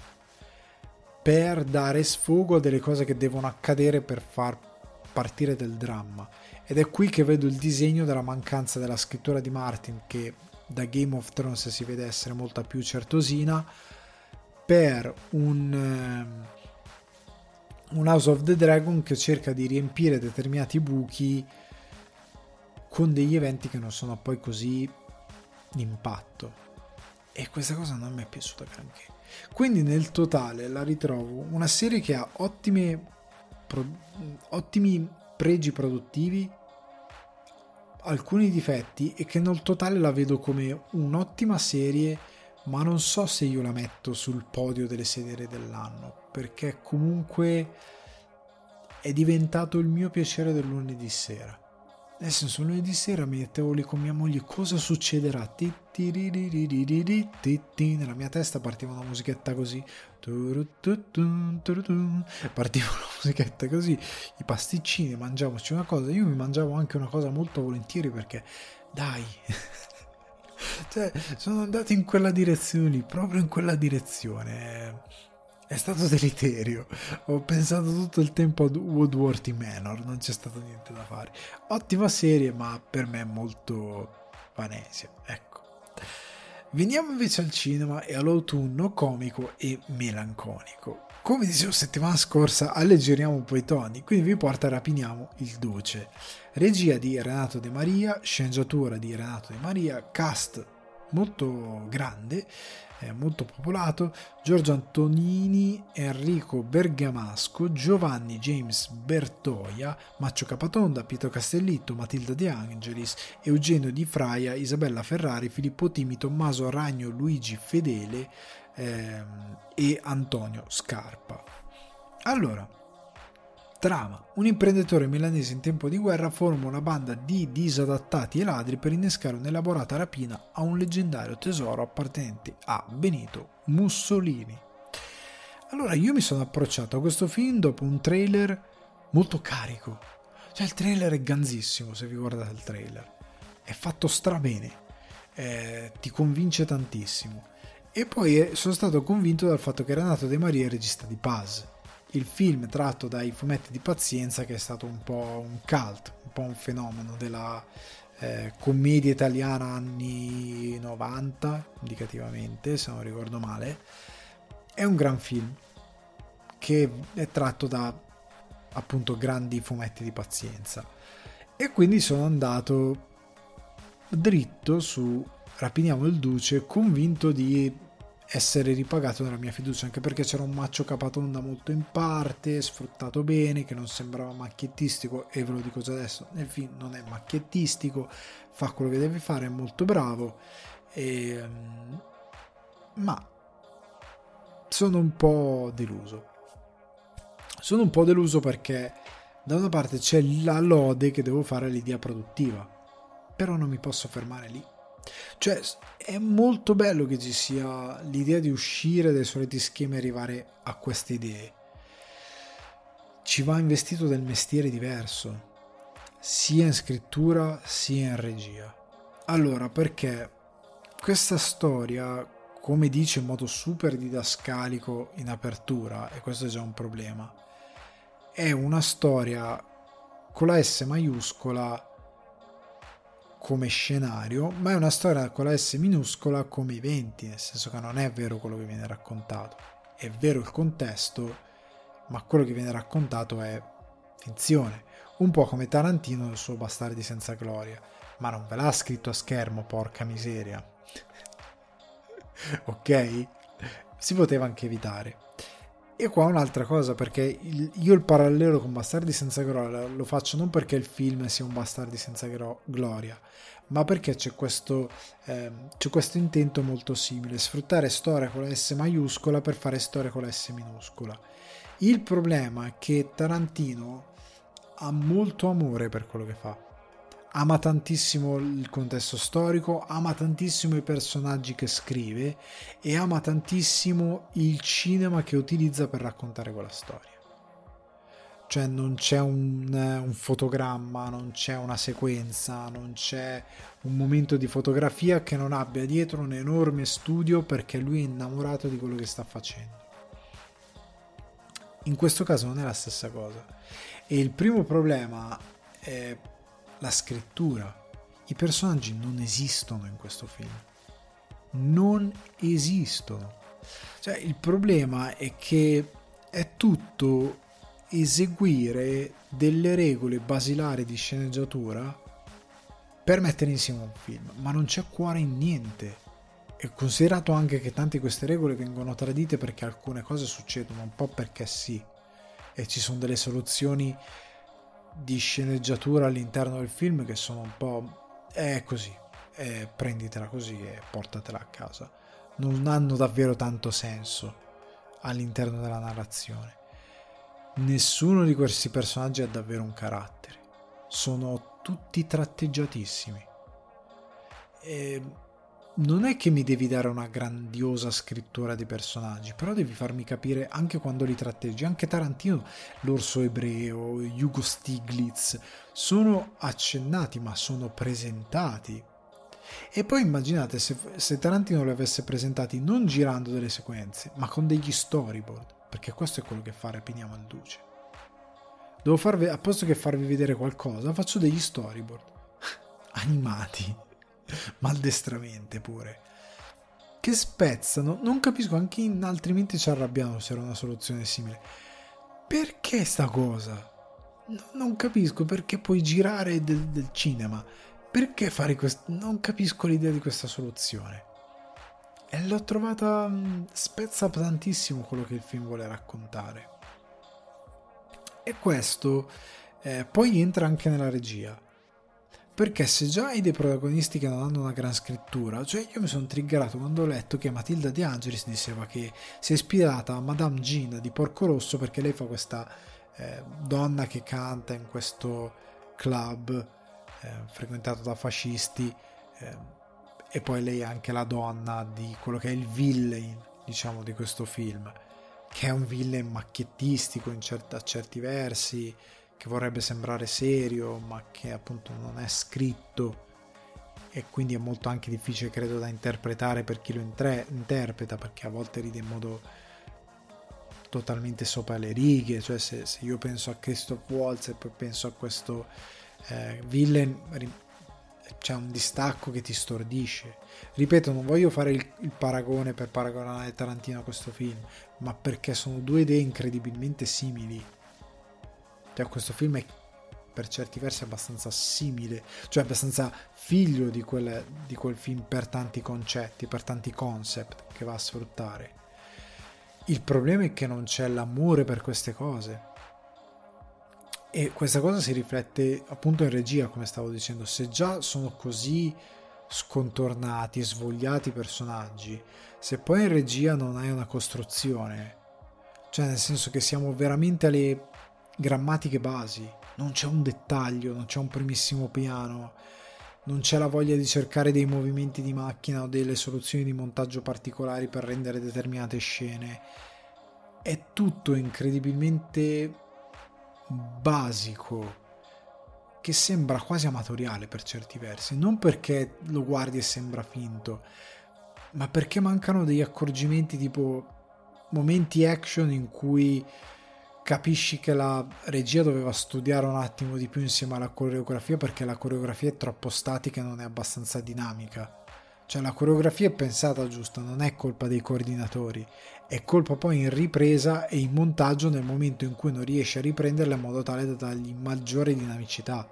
per dare sfogo a delle cose che devono accadere per far partire del dramma. Ed è qui che vedo il disegno della mancanza della scrittura di Martin che da Game of Thrones si vede essere molto più certosina per un, ehm, un House of the Dragon che cerca di riempire determinati buchi con degli eventi che non sono poi così d'impatto. E questa cosa non mi è piaciuta granché. Quindi nel totale la ritrovo una serie che ha ottime pro, ottimi pregi produttivi alcuni difetti e che nel totale la vedo come un'ottima serie ma non so se io la metto sul podio delle serie dell'anno perché comunque è diventato il mio piacere del lunedì sera. Nel senso lunedì sera mi mettevo lì con mia moglie cosa succederà? Nella mia testa partiva una musichetta così partiva una musichetta così i pasticcini mangiamoci una cosa io mi mangiavo anche una cosa molto volentieri perché dai cioè sono andato in quella direzione lì proprio in quella direzione è stato deleterio. Ho pensato tutto il tempo a Woodworthy Manor, non c'è stato niente da fare. Ottima serie, ma per me molto vanesia. Ecco. Veniamo invece al cinema e all'autunno comico e melanconico. Come dicevo settimana scorsa, alleggeriamo un po' i toni, quindi vi porta Rapiniamo il Duce. Regia di Renato De Maria, sceneggiatura di Renato De Maria, cast molto grande, eh, molto popolato, Giorgio Antonini, Enrico Bergamasco, Giovanni James Bertoia, Maccio Capatonda, Pietro Castellitto, Matilda De Angelis, Eugenio Di Fraia, Isabella Ferrari, Filippo Timi, Tommaso Ragno, Luigi Fedele ehm, e Antonio Scarpa. Allora, Trama. Un imprenditore milanese in tempo di guerra forma una banda di disadattati e ladri per innescare un'elaborata rapina a un leggendario tesoro appartenente a Benito Mussolini. Allora io mi sono approcciato a questo film dopo un trailer molto carico. Cioè il trailer è ganzissimo se vi guardate il trailer. È fatto strabene. Eh, ti convince tantissimo. E poi eh, sono stato convinto dal fatto che Renato De Maria è regista di Paz il film tratto dai fumetti di Pazienza che è stato un po' un cult, un po' un fenomeno della eh, commedia italiana anni 90, indicativamente, se non ricordo male. È un gran film che è tratto da appunto grandi fumetti di Pazienza. E quindi sono andato dritto su Rapiniamo il Duce, convinto di essere ripagato della mia fiducia, anche perché c'era un maccio capatonda molto in parte, sfruttato bene, che non sembrava macchiettistico, e ve lo dico già adesso, nel film non è macchiettistico, fa quello che deve fare, è molto bravo, e, ehm, ma sono un po' deluso. Sono un po' deluso perché da una parte c'è la lode che devo fare all'idea produttiva, però non mi posso fermare lì cioè, è molto bello che ci sia l'idea di uscire dai soliti schemi e arrivare a queste idee. Ci va investito del mestiere diverso, sia in scrittura sia in regia. Allora, perché questa storia, come dice in modo super didascalico in apertura, e questo è già un problema, è una storia con la S maiuscola come scenario, ma è una storia con la S minuscola come eventi, nel senso che non è vero quello che viene raccontato, è vero il contesto, ma quello che viene raccontato è finzione, un po' come Tarantino nel suo Bastardi senza gloria, ma non ve l'ha scritto a schermo, porca miseria. ok? Si poteva anche evitare. E qua un'altra cosa, perché io il parallelo con Bastardi senza gloria lo faccio non perché il film sia un Bastardi senza gloria, ma perché c'è questo, eh, c'è questo intento molto simile, sfruttare storia con la S maiuscola per fare storia con la S minuscola. Il problema è che Tarantino ha molto amore per quello che fa ama tantissimo il contesto storico, ama tantissimo i personaggi che scrive e ama tantissimo il cinema che utilizza per raccontare quella storia. Cioè non c'è un, un fotogramma, non c'è una sequenza, non c'è un momento di fotografia che non abbia dietro un enorme studio perché lui è innamorato di quello che sta facendo. In questo caso non è la stessa cosa. E il primo problema è la scrittura. I personaggi non esistono in questo film. Non esistono. Cioè, il problema è che è tutto eseguire delle regole basilari di sceneggiatura per mettere insieme un film, ma non c'è cuore in niente. E considerato anche che tante di queste regole vengono tradite perché alcune cose succedono un po' perché sì, e ci sono delle soluzioni di sceneggiatura all'interno del film che sono un po' è così, eh, prenditela così e portatela a casa. Non hanno davvero tanto senso all'interno della narrazione. Nessuno di questi personaggi ha davvero un carattere. Sono tutti tratteggiatissimi. E non è che mi devi dare una grandiosa scrittura di personaggi, però devi farmi capire anche quando li tratteggi. Anche Tarantino, l'orso ebreo, Hugo Stiglitz, sono accennati ma sono presentati. E poi immaginate se, se Tarantino li avesse presentati non girando delle sequenze, ma con degli storyboard, perché questo è quello che fa Rapiniamo al Duce. Devo farvi, a posto che farvi vedere qualcosa, faccio degli storyboard animati maldestramente pure, che spezzano. Non capisco, anche in altrimenti ci arrabbiamo se era una soluzione simile. Perché sta cosa? No, non capisco perché puoi girare del, del cinema. Perché fare questo? Non capisco l'idea di questa soluzione. E l'ho trovata mm, spezza tantissimo quello che il film vuole raccontare. E questo eh, poi entra anche nella regia perché se già hai dei protagonisti che non hanno una gran scrittura, cioè io mi sono triggerato quando ho letto che Matilda De Angelis diceva che si è ispirata a Madame Gina di Porco Rosso perché lei fa questa eh, donna che canta in questo club eh, frequentato da fascisti eh, e poi lei è anche la donna di quello che è il villain, diciamo, di questo film, che è un villain macchiettistico a certi versi, che vorrebbe sembrare serio ma che appunto non è scritto e quindi è molto anche difficile credo da interpretare per chi lo intre- interpreta perché a volte ride in modo totalmente sopra le righe. Cioè se, se io penso a Christoph Waltz e poi penso a questo eh, villain c'è un distacco che ti stordisce. Ripeto non voglio fare il, il paragone per paragonare Tarantino a questo film ma perché sono due idee incredibilmente simili cioè, questo film è per certi versi abbastanza simile, cioè abbastanza figlio di quel, di quel film per tanti concetti, per tanti concept che va a sfruttare. Il problema è che non c'è l'amore per queste cose. E questa cosa si riflette appunto in regia, come stavo dicendo. Se già sono così scontornati e svogliati i personaggi, se poi in regia non hai una costruzione, cioè nel senso che siamo veramente alle grammatiche basi, non c'è un dettaglio, non c'è un primissimo piano, non c'è la voglia di cercare dei movimenti di macchina o delle soluzioni di montaggio particolari per rendere determinate scene. È tutto incredibilmente basico che sembra quasi amatoriale per certi versi, non perché lo guardi e sembra finto, ma perché mancano degli accorgimenti tipo momenti action in cui capisci che la regia doveva studiare un attimo di più insieme alla coreografia perché la coreografia è troppo statica e non è abbastanza dinamica. Cioè la coreografia è pensata giusta, non è colpa dei coordinatori, è colpa poi in ripresa e in montaggio nel momento in cui non riesci a riprenderla in modo tale da dargli maggiore dinamicità.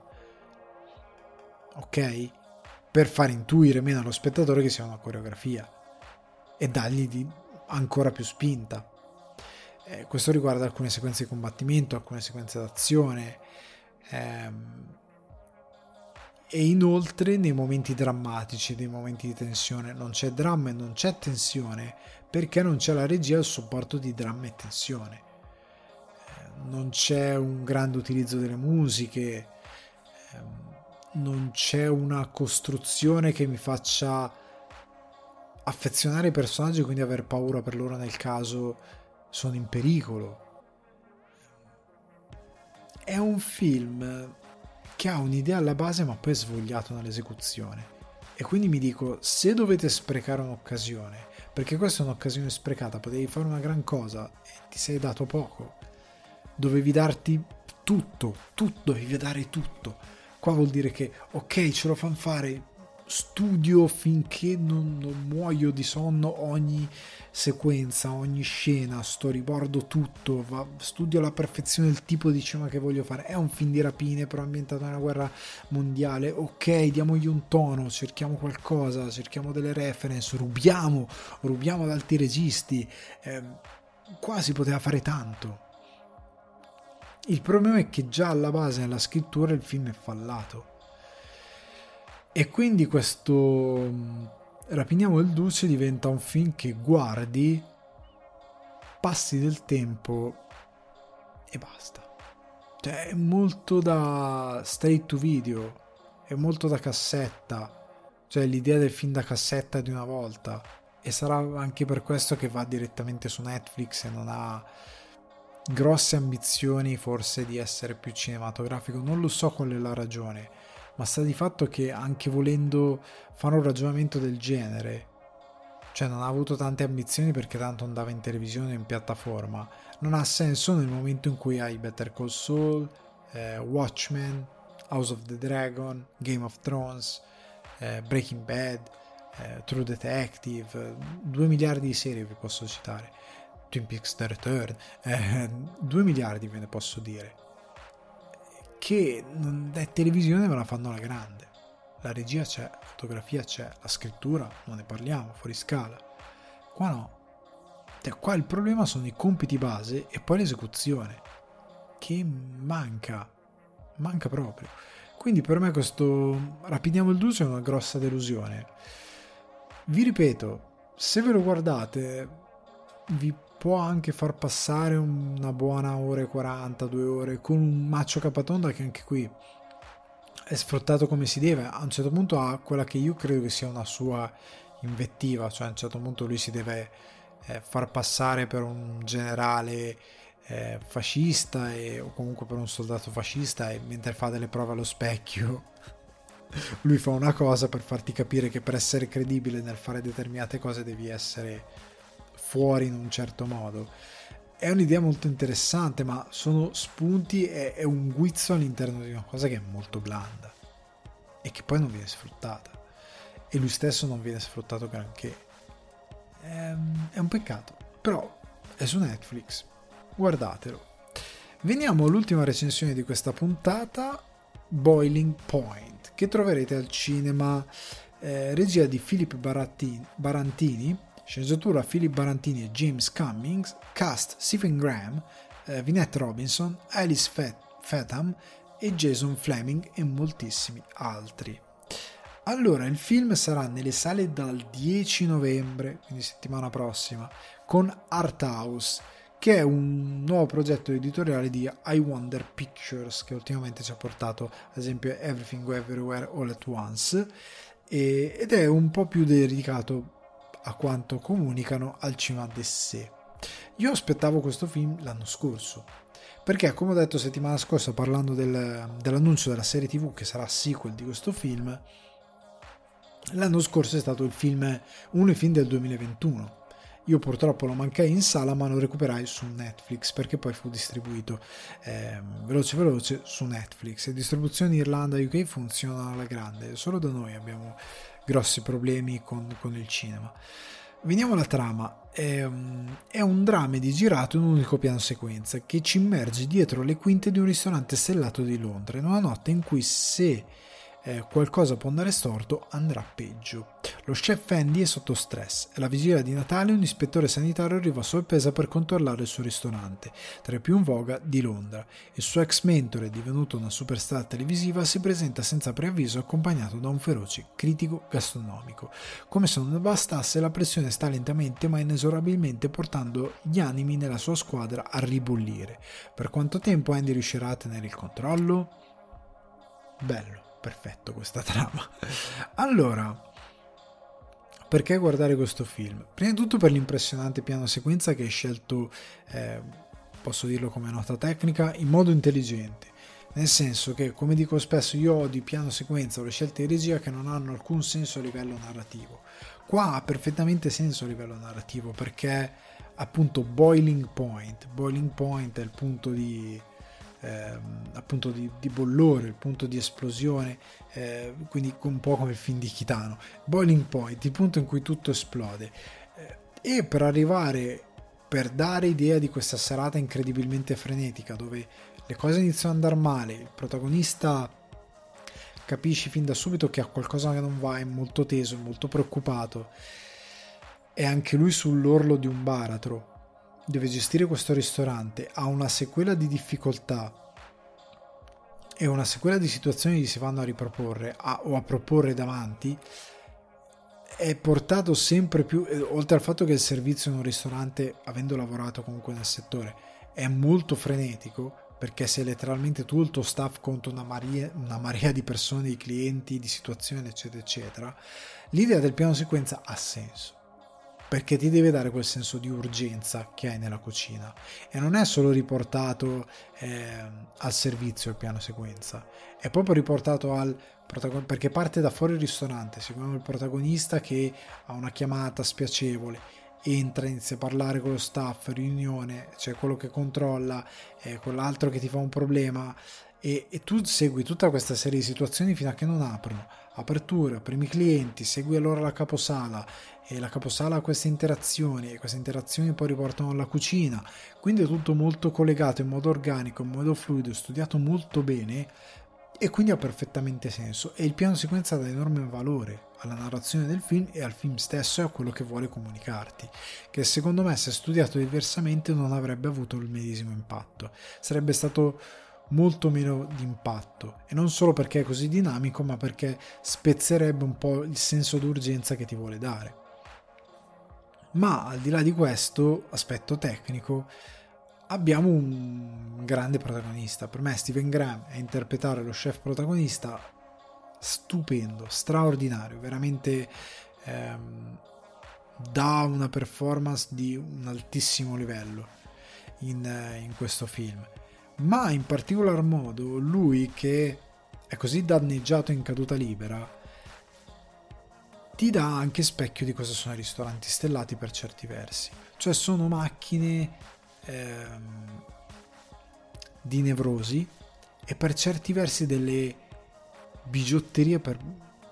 Ok? Per far intuire meno allo spettatore che sia una coreografia e dargli ancora più spinta. Eh, questo riguarda alcune sequenze di combattimento, alcune sequenze d'azione. Ehm, e inoltre nei momenti drammatici, nei momenti di tensione, non c'è dramma e non c'è tensione perché non c'è la regia al supporto di dramma e tensione. Eh, non c'è un grande utilizzo delle musiche, ehm, non c'è una costruzione che mi faccia affezionare i personaggi e quindi aver paura per loro nel caso sono in pericolo. È un film che ha un'idea alla base ma poi è svogliato nell'esecuzione. E quindi mi dico, se dovete sprecare un'occasione, perché questa è un'occasione sprecata, potevi fare una gran cosa e ti sei dato poco. Dovevi darti tutto, tutto, dovevi dare tutto. Qua vuol dire che, ok, ce lo fanno fare, studio finché non, non muoio di sonno ogni sequenza, ogni scena, storyboardo tutto, va, studio alla perfezione il tipo di cinema che voglio fare. È un film di rapine però ambientato nella guerra mondiale. Ok, diamogli un tono, cerchiamo qualcosa, cerchiamo delle reference, rubiamo, rubiamo ad altri registi. Eh, qua poteva fare tanto. Il problema è che già alla base nella scrittura il film è fallato e quindi questo mm, Rapiniamo il Duce diventa un film che guardi, passi del tempo e basta. Cioè è molto da straight to video, è molto da cassetta, cioè l'idea del film da cassetta di una volta. E sarà anche per questo che va direttamente su Netflix e non ha grosse ambizioni forse di essere più cinematografico. Non lo so qual è la ragione ma sta di fatto che anche volendo fare un ragionamento del genere, cioè non ha avuto tante ambizioni perché tanto andava in televisione o in piattaforma, non ha senso nel momento in cui hai Better Call Saul, eh, Watchmen, House of the Dragon, Game of Thrones, eh, Breaking Bad, eh, True Detective, 2 miliardi di serie vi posso citare, Twin Peaks The Return, 2 eh, miliardi ve ne posso dire che è televisione me la fanno alla grande. La regia c'è, la fotografia c'è, la scrittura non ne parliamo, fuori scala. Qua no. Cioè, qua il problema sono i compiti base e poi l'esecuzione, che manca, manca proprio. Quindi per me questo Rapidiamo il Duce è una grossa delusione. Vi ripeto, se ve lo guardate, vi può anche far passare una buona ora e 40, due ore con un maccio capatonda che anche qui è sfruttato come si deve. A un certo punto ha quella che io credo che sia una sua invettiva, cioè a un certo punto lui si deve eh, far passare per un generale eh, fascista e, o comunque per un soldato fascista e mentre fa delle prove allo specchio lui fa una cosa per farti capire che per essere credibile nel fare determinate cose devi essere fuori in un certo modo. È un'idea molto interessante, ma sono spunti e è un guizzo all'interno di una cosa che è molto blanda e che poi non viene sfruttata. E lui stesso non viene sfruttato granché. È, è un peccato, però è su Netflix. Guardatelo. Veniamo all'ultima recensione di questa puntata, Boiling Point, che troverete al cinema, eh, regia di Philip Barantini, sceneggiatura Philip Barantini e James Cummings, cast Stephen Graham, eh, Vinette Robinson, Alice Fatham e Jason Fleming e moltissimi altri. Allora, il film sarà nelle sale dal 10 novembre, quindi settimana prossima, con Art House, che è un nuovo progetto editoriale di I Wonder Pictures, che ultimamente ci ha portato, ad esempio, Everything Everywhere All at Once, e, ed è un po' più dedicato a quanto comunicano al cinema d'essè. Io aspettavo questo film l'anno scorso, perché come ho detto settimana scorsa parlando del, dell'annuncio della serie tv che sarà sequel di questo film, l'anno scorso è stato il film, uno dei film del 2021. Io purtroppo lo mancai in sala ma lo recuperai su Netflix perché poi fu distribuito eh, veloce veloce su Netflix. Le distribuzioni Irlanda UK funzionano alla grande, solo da noi abbiamo grossi problemi con, con il cinema. Veniamo alla trama. È, è, un dramedy girato in un unico piano sequenza che ci immerge dietro le quinte di un ristorante stellato di Londra in una notte in cui se eh, qualcosa può andare storto, andrà peggio. Lo chef Andy è sotto stress. Alla vigilia di Natale un ispettore sanitario arriva a sorpresa per controllare il suo ristorante, tra i più in voga di Londra. Il suo ex mentore, divenuto una superstar televisiva, si presenta senza preavviso accompagnato da un feroce critico gastronomico. Come se non bastasse, la pressione sta lentamente ma inesorabilmente portando gli animi nella sua squadra a ribollire. Per quanto tempo Andy riuscirà a tenere il controllo? Bello perfetto questa trama. Allora, perché guardare questo film? Prima di tutto per l'impressionante piano sequenza che hai scelto, eh, posso dirlo come nota tecnica, in modo intelligente. Nel senso che, come dico spesso, io ho di piano sequenza o le scelte di regia che non hanno alcun senso a livello narrativo. Qua ha perfettamente senso a livello narrativo perché appunto boiling point, boiling point è il punto di, eh, appunto di, di, bollore, il punto di esplosione, eh, quindi un po' come il film di Kitano. Boiling point, il punto in cui tutto esplode. Eh, e per arrivare, per dare idea di questa serata incredibilmente frenetica, dove le cose iniziano ad andare male, il protagonista capisci fin da subito che ha qualcosa che non va, è molto teso, è molto preoccupato. È anche lui sull'orlo di un baratro. Deve gestire questo ristorante, ha una sequela di difficoltà e una sequela di situazioni che si vanno a riproporre a, o a proporre davanti è portato sempre più, eh, oltre al fatto che il servizio in un ristorante, avendo lavorato comunque nel settore, è molto frenetico, perché sei letteralmente tu il tuo staff contro una una marea di persone, di clienti, di situazioni, eccetera, eccetera, l'idea del piano sequenza ha senso perché ti deve dare quel senso di urgenza che hai nella cucina e non è solo riportato eh, al servizio il piano sequenza è proprio riportato al protagonista perché parte da fuori il ristorante seguiamo il protagonista che ha una chiamata spiacevole entra, inizia a parlare con lo staff, riunione, c'è quello che controlla, eh, quell'altro che ti fa un problema e, e, tu segui tutta questa serie di situazioni fino a che non aprono. Apertura, primi clienti, segui allora la caposala. E la caposala ha queste interazioni e queste interazioni poi riportano alla cucina. Quindi è tutto molto collegato in modo organico, in modo fluido, studiato molto bene e quindi ha perfettamente senso. E il piano sequenza dà enorme valore alla narrazione del film e al film stesso e a quello che vuole comunicarti, che secondo me se studiato diversamente non avrebbe avuto il medesimo impatto, sarebbe stato molto meno di impatto e non solo perché è così dinamico ma perché spezzerebbe un po' il senso d'urgenza che ti vuole dare. Ma al di là di questo aspetto tecnico, abbiamo un grande protagonista. Per me Steven Graham a interpretare lo chef protagonista stupendo, straordinario, veramente ehm, dà una performance di un altissimo livello in, in questo film. Ma in particolar modo lui che è così danneggiato in caduta libera ti dà anche specchio di cosa sono i ristoranti stellati per certi versi. Cioè sono macchine ehm, di nevrosi e per certi versi delle bigiotterie per,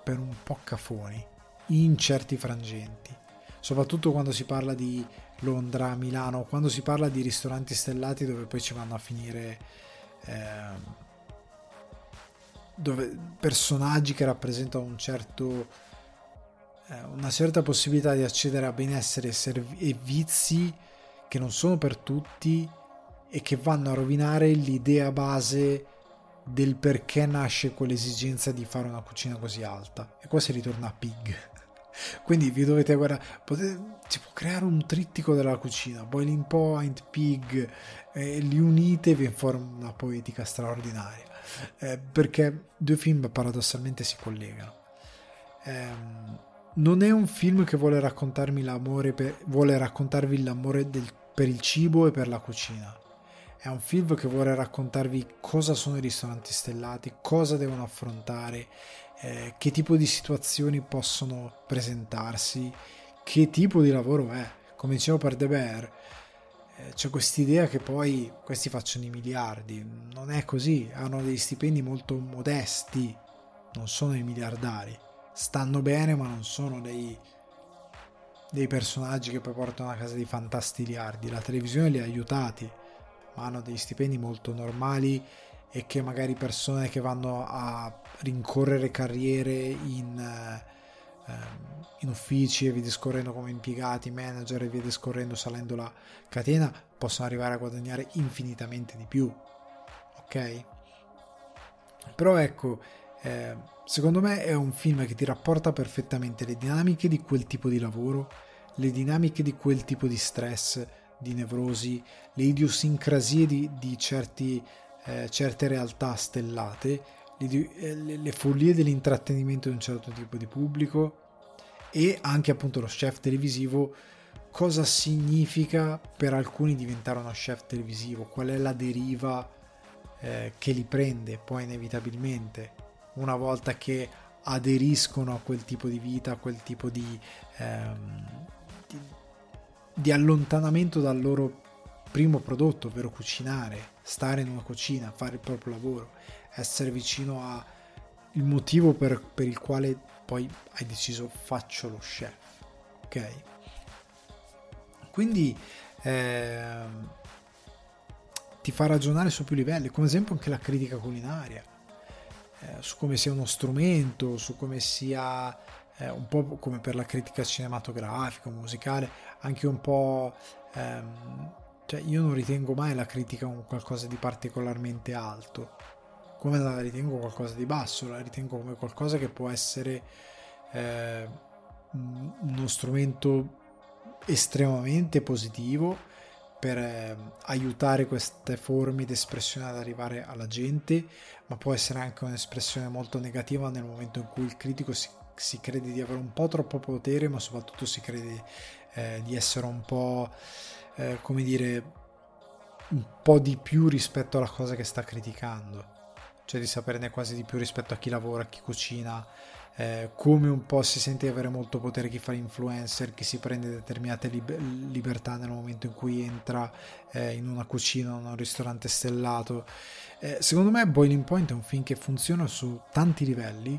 per un po' cafoni in certi frangenti soprattutto quando si parla di Londra, Milano, quando si parla di ristoranti stellati dove poi ci vanno a finire eh, dove personaggi che rappresentano un certo, eh, una certa possibilità di accedere a benessere e servizi che non sono per tutti e che vanno a rovinare l'idea base del perché nasce quell'esigenza di fare una cucina così alta. E qua si ritorna a Pig. Quindi vi dovete guardare, potete, può creare un trittico della cucina, Boiling Point, Pig, eh, li unite e vi forma una poetica straordinaria. Eh, perché due film paradossalmente si collegano. Eh, non è un film che vuole raccontarmi l'amore per, vuole raccontarvi l'amore del, per il cibo e per la cucina. È un film che vuole raccontarvi cosa sono i ristoranti stellati, cosa devono affrontare, eh, che tipo di situazioni possono presentarsi, che tipo di lavoro è. Come dicevo per The Bear, eh, c'è quest'idea che poi questi facciano i miliardi. Non è così, hanno degli stipendi molto modesti, non sono i miliardari stanno bene ma non sono dei, dei personaggi che poi portano a casa di fantastiliardi. La televisione li ha aiutati, ma hanno degli stipendi molto normali e che magari persone che vanno a rincorrere carriere in, eh, in uffici e via discorrendo come impiegati, manager e via discorrendo salendo la catena possono arrivare a guadagnare infinitamente di più. Ok? Però ecco, eh, secondo me è un film che ti rapporta perfettamente le dinamiche di quel tipo di lavoro, le dinamiche di quel tipo di stress, di nevrosi, le idiosincrasie di, di certi, eh, certe realtà stellate, le, eh, le, le follie dell'intrattenimento di un certo tipo di pubblico e anche appunto lo chef televisivo. Cosa significa per alcuni diventare uno chef televisivo, qual è la deriva eh, che li prende? Poi inevitabilmente una volta che aderiscono a quel tipo di vita, a quel tipo di, ehm, di, di allontanamento dal loro primo prodotto, ovvero cucinare, stare in una cucina, fare il proprio lavoro, essere vicino al motivo per, per il quale poi hai deciso faccio lo chef, ok? Quindi eh, ti fa ragionare su più livelli, come esempio anche la critica culinaria, eh, su come sia uno strumento, su come sia eh, un po' come per la critica cinematografica, musicale, anche un po'... Ehm, cioè io non ritengo mai la critica un qualcosa di particolarmente alto, come la ritengo qualcosa di basso, la ritengo come qualcosa che può essere eh, uno strumento estremamente positivo per eh, aiutare queste forme di espressione ad arrivare alla gente, ma può essere anche un'espressione molto negativa nel momento in cui il critico si si crede di avere un po' troppo potere, ma soprattutto si crede eh, di essere un po', eh, come dire, un po' di più rispetto alla cosa che sta criticando, cioè di saperne quasi di più rispetto a chi lavora, chi cucina, eh, come un po' si sente di avere molto potere chi fa l'influencer, chi si prende determinate lib- libertà nel momento in cui entra eh, in una cucina, in un ristorante stellato. Eh, secondo me Boiling Point è un film che funziona su tanti livelli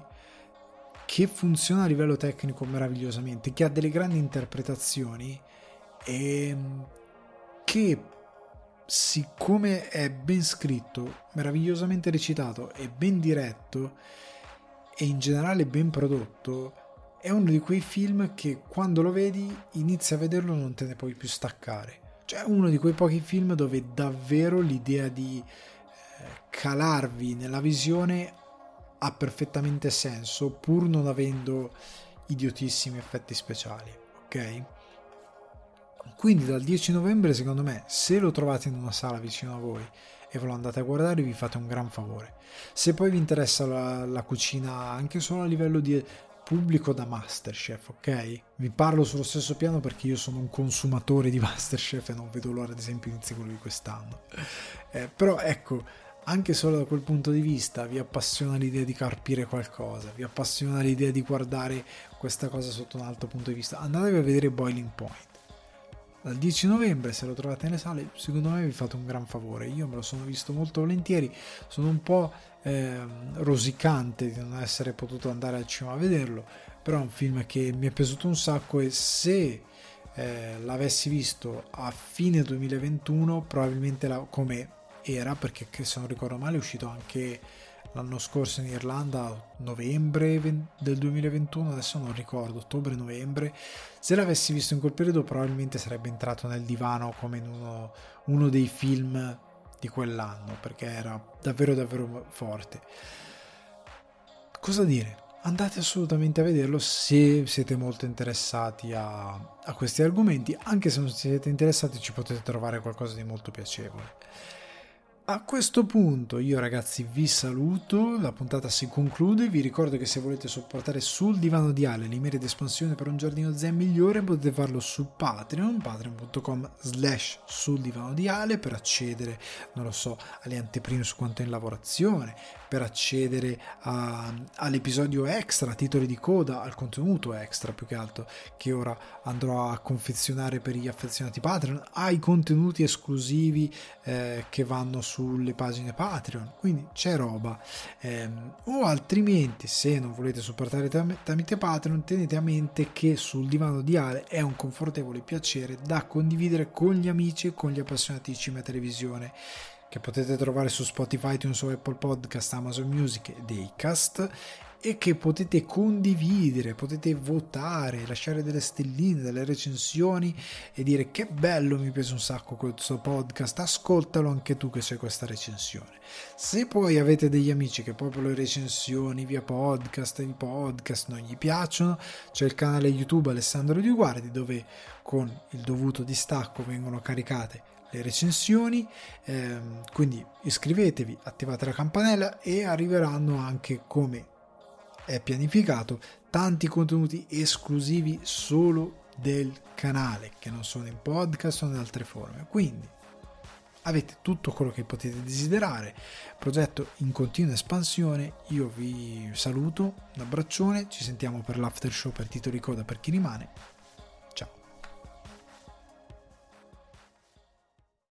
che funziona a livello tecnico meravigliosamente, che ha delle grandi interpretazioni e che siccome è ben scritto, meravigliosamente recitato e ben diretto e in generale ben prodotto, è uno di quei film che quando lo vedi inizi a vederlo non te ne puoi più staccare. Cioè uno di quei pochi film dove davvero l'idea di eh, calarvi nella visione ha perfettamente senso pur non avendo idiotissimi effetti speciali, ok? Quindi dal 10 novembre, secondo me, se lo trovate in una sala vicino a voi e ve lo andate a guardare, vi fate un gran favore. Se poi vi interessa la, la cucina anche solo a livello di pubblico da Masterchef, ok? Vi parlo sullo stesso piano perché io sono un consumatore di Masterchef e non vedo l'ora, ad esempio, inizi quello di quest'anno. Eh, però ecco, anche solo da quel punto di vista vi appassiona l'idea di carpire qualcosa, vi appassiona l'idea di guardare questa cosa sotto un altro punto di vista, andatevi a vedere Boiling Point. Dal 10 novembre, se lo trovate nelle sale, secondo me vi fate un gran favore. Io me lo sono visto molto volentieri, sono un po' eh, rosicante di non essere potuto andare al cinema a vederlo, però è un film che mi è piaciuto un sacco e se eh, l'avessi visto a fine 2021, probabilmente la, come era perché se non ricordo male è uscito anche l'anno scorso in Irlanda novembre del 2021 adesso non ricordo ottobre-novembre se l'avessi visto in quel periodo probabilmente sarebbe entrato nel divano come in uno, uno dei film di quell'anno perché era davvero davvero forte. Cosa dire? Andate assolutamente a vederlo se siete molto interessati a, a questi argomenti. Anche se non siete interessati ci potete trovare qualcosa di molto piacevole a questo punto io ragazzi vi saluto, la puntata si conclude, vi ricordo che se volete supportare sul divano di Ale l'email di espansione per un giardino zen migliore potete farlo su Patreon, patreon.com slash sul divano di Ale per accedere, non lo so, alle anteprime su quanto è in lavorazione, per accedere a, all'episodio extra, titoli di coda, al contenuto extra più che altro che ora andrò a confezionare per gli affezionati Patreon, ai contenuti esclusivi eh, che vanno su sulle pagine Patreon, quindi c'è roba. Eh, o altrimenti, se non volete supportare tramite Patreon, tenete a mente che sul divano di Ale è un confortevole piacere da condividere con gli amici e con gli appassionati di cinema e televisione che potete trovare su Spotify, iTunes Apple Podcast, Amazon Music e Daycast e che potete condividere, potete votare, lasciare delle stelline, delle recensioni e dire che bello, mi piace un sacco questo podcast, ascoltalo anche tu che sei questa recensione. Se poi avete degli amici che proprio le recensioni via podcast, i podcast non gli piacciono, c'è il canale YouTube Alessandro Di Guardi dove con il dovuto distacco vengono caricate le recensioni, ehm, quindi iscrivetevi, attivate la campanella e arriveranno anche come è pianificato tanti contenuti esclusivi solo del canale che non sono in podcast o in altre forme. Quindi avete tutto quello che potete desiderare. Progetto in continua espansione io vi saluto un abbraccione ci sentiamo per l'after show per titoli coda per chi rimane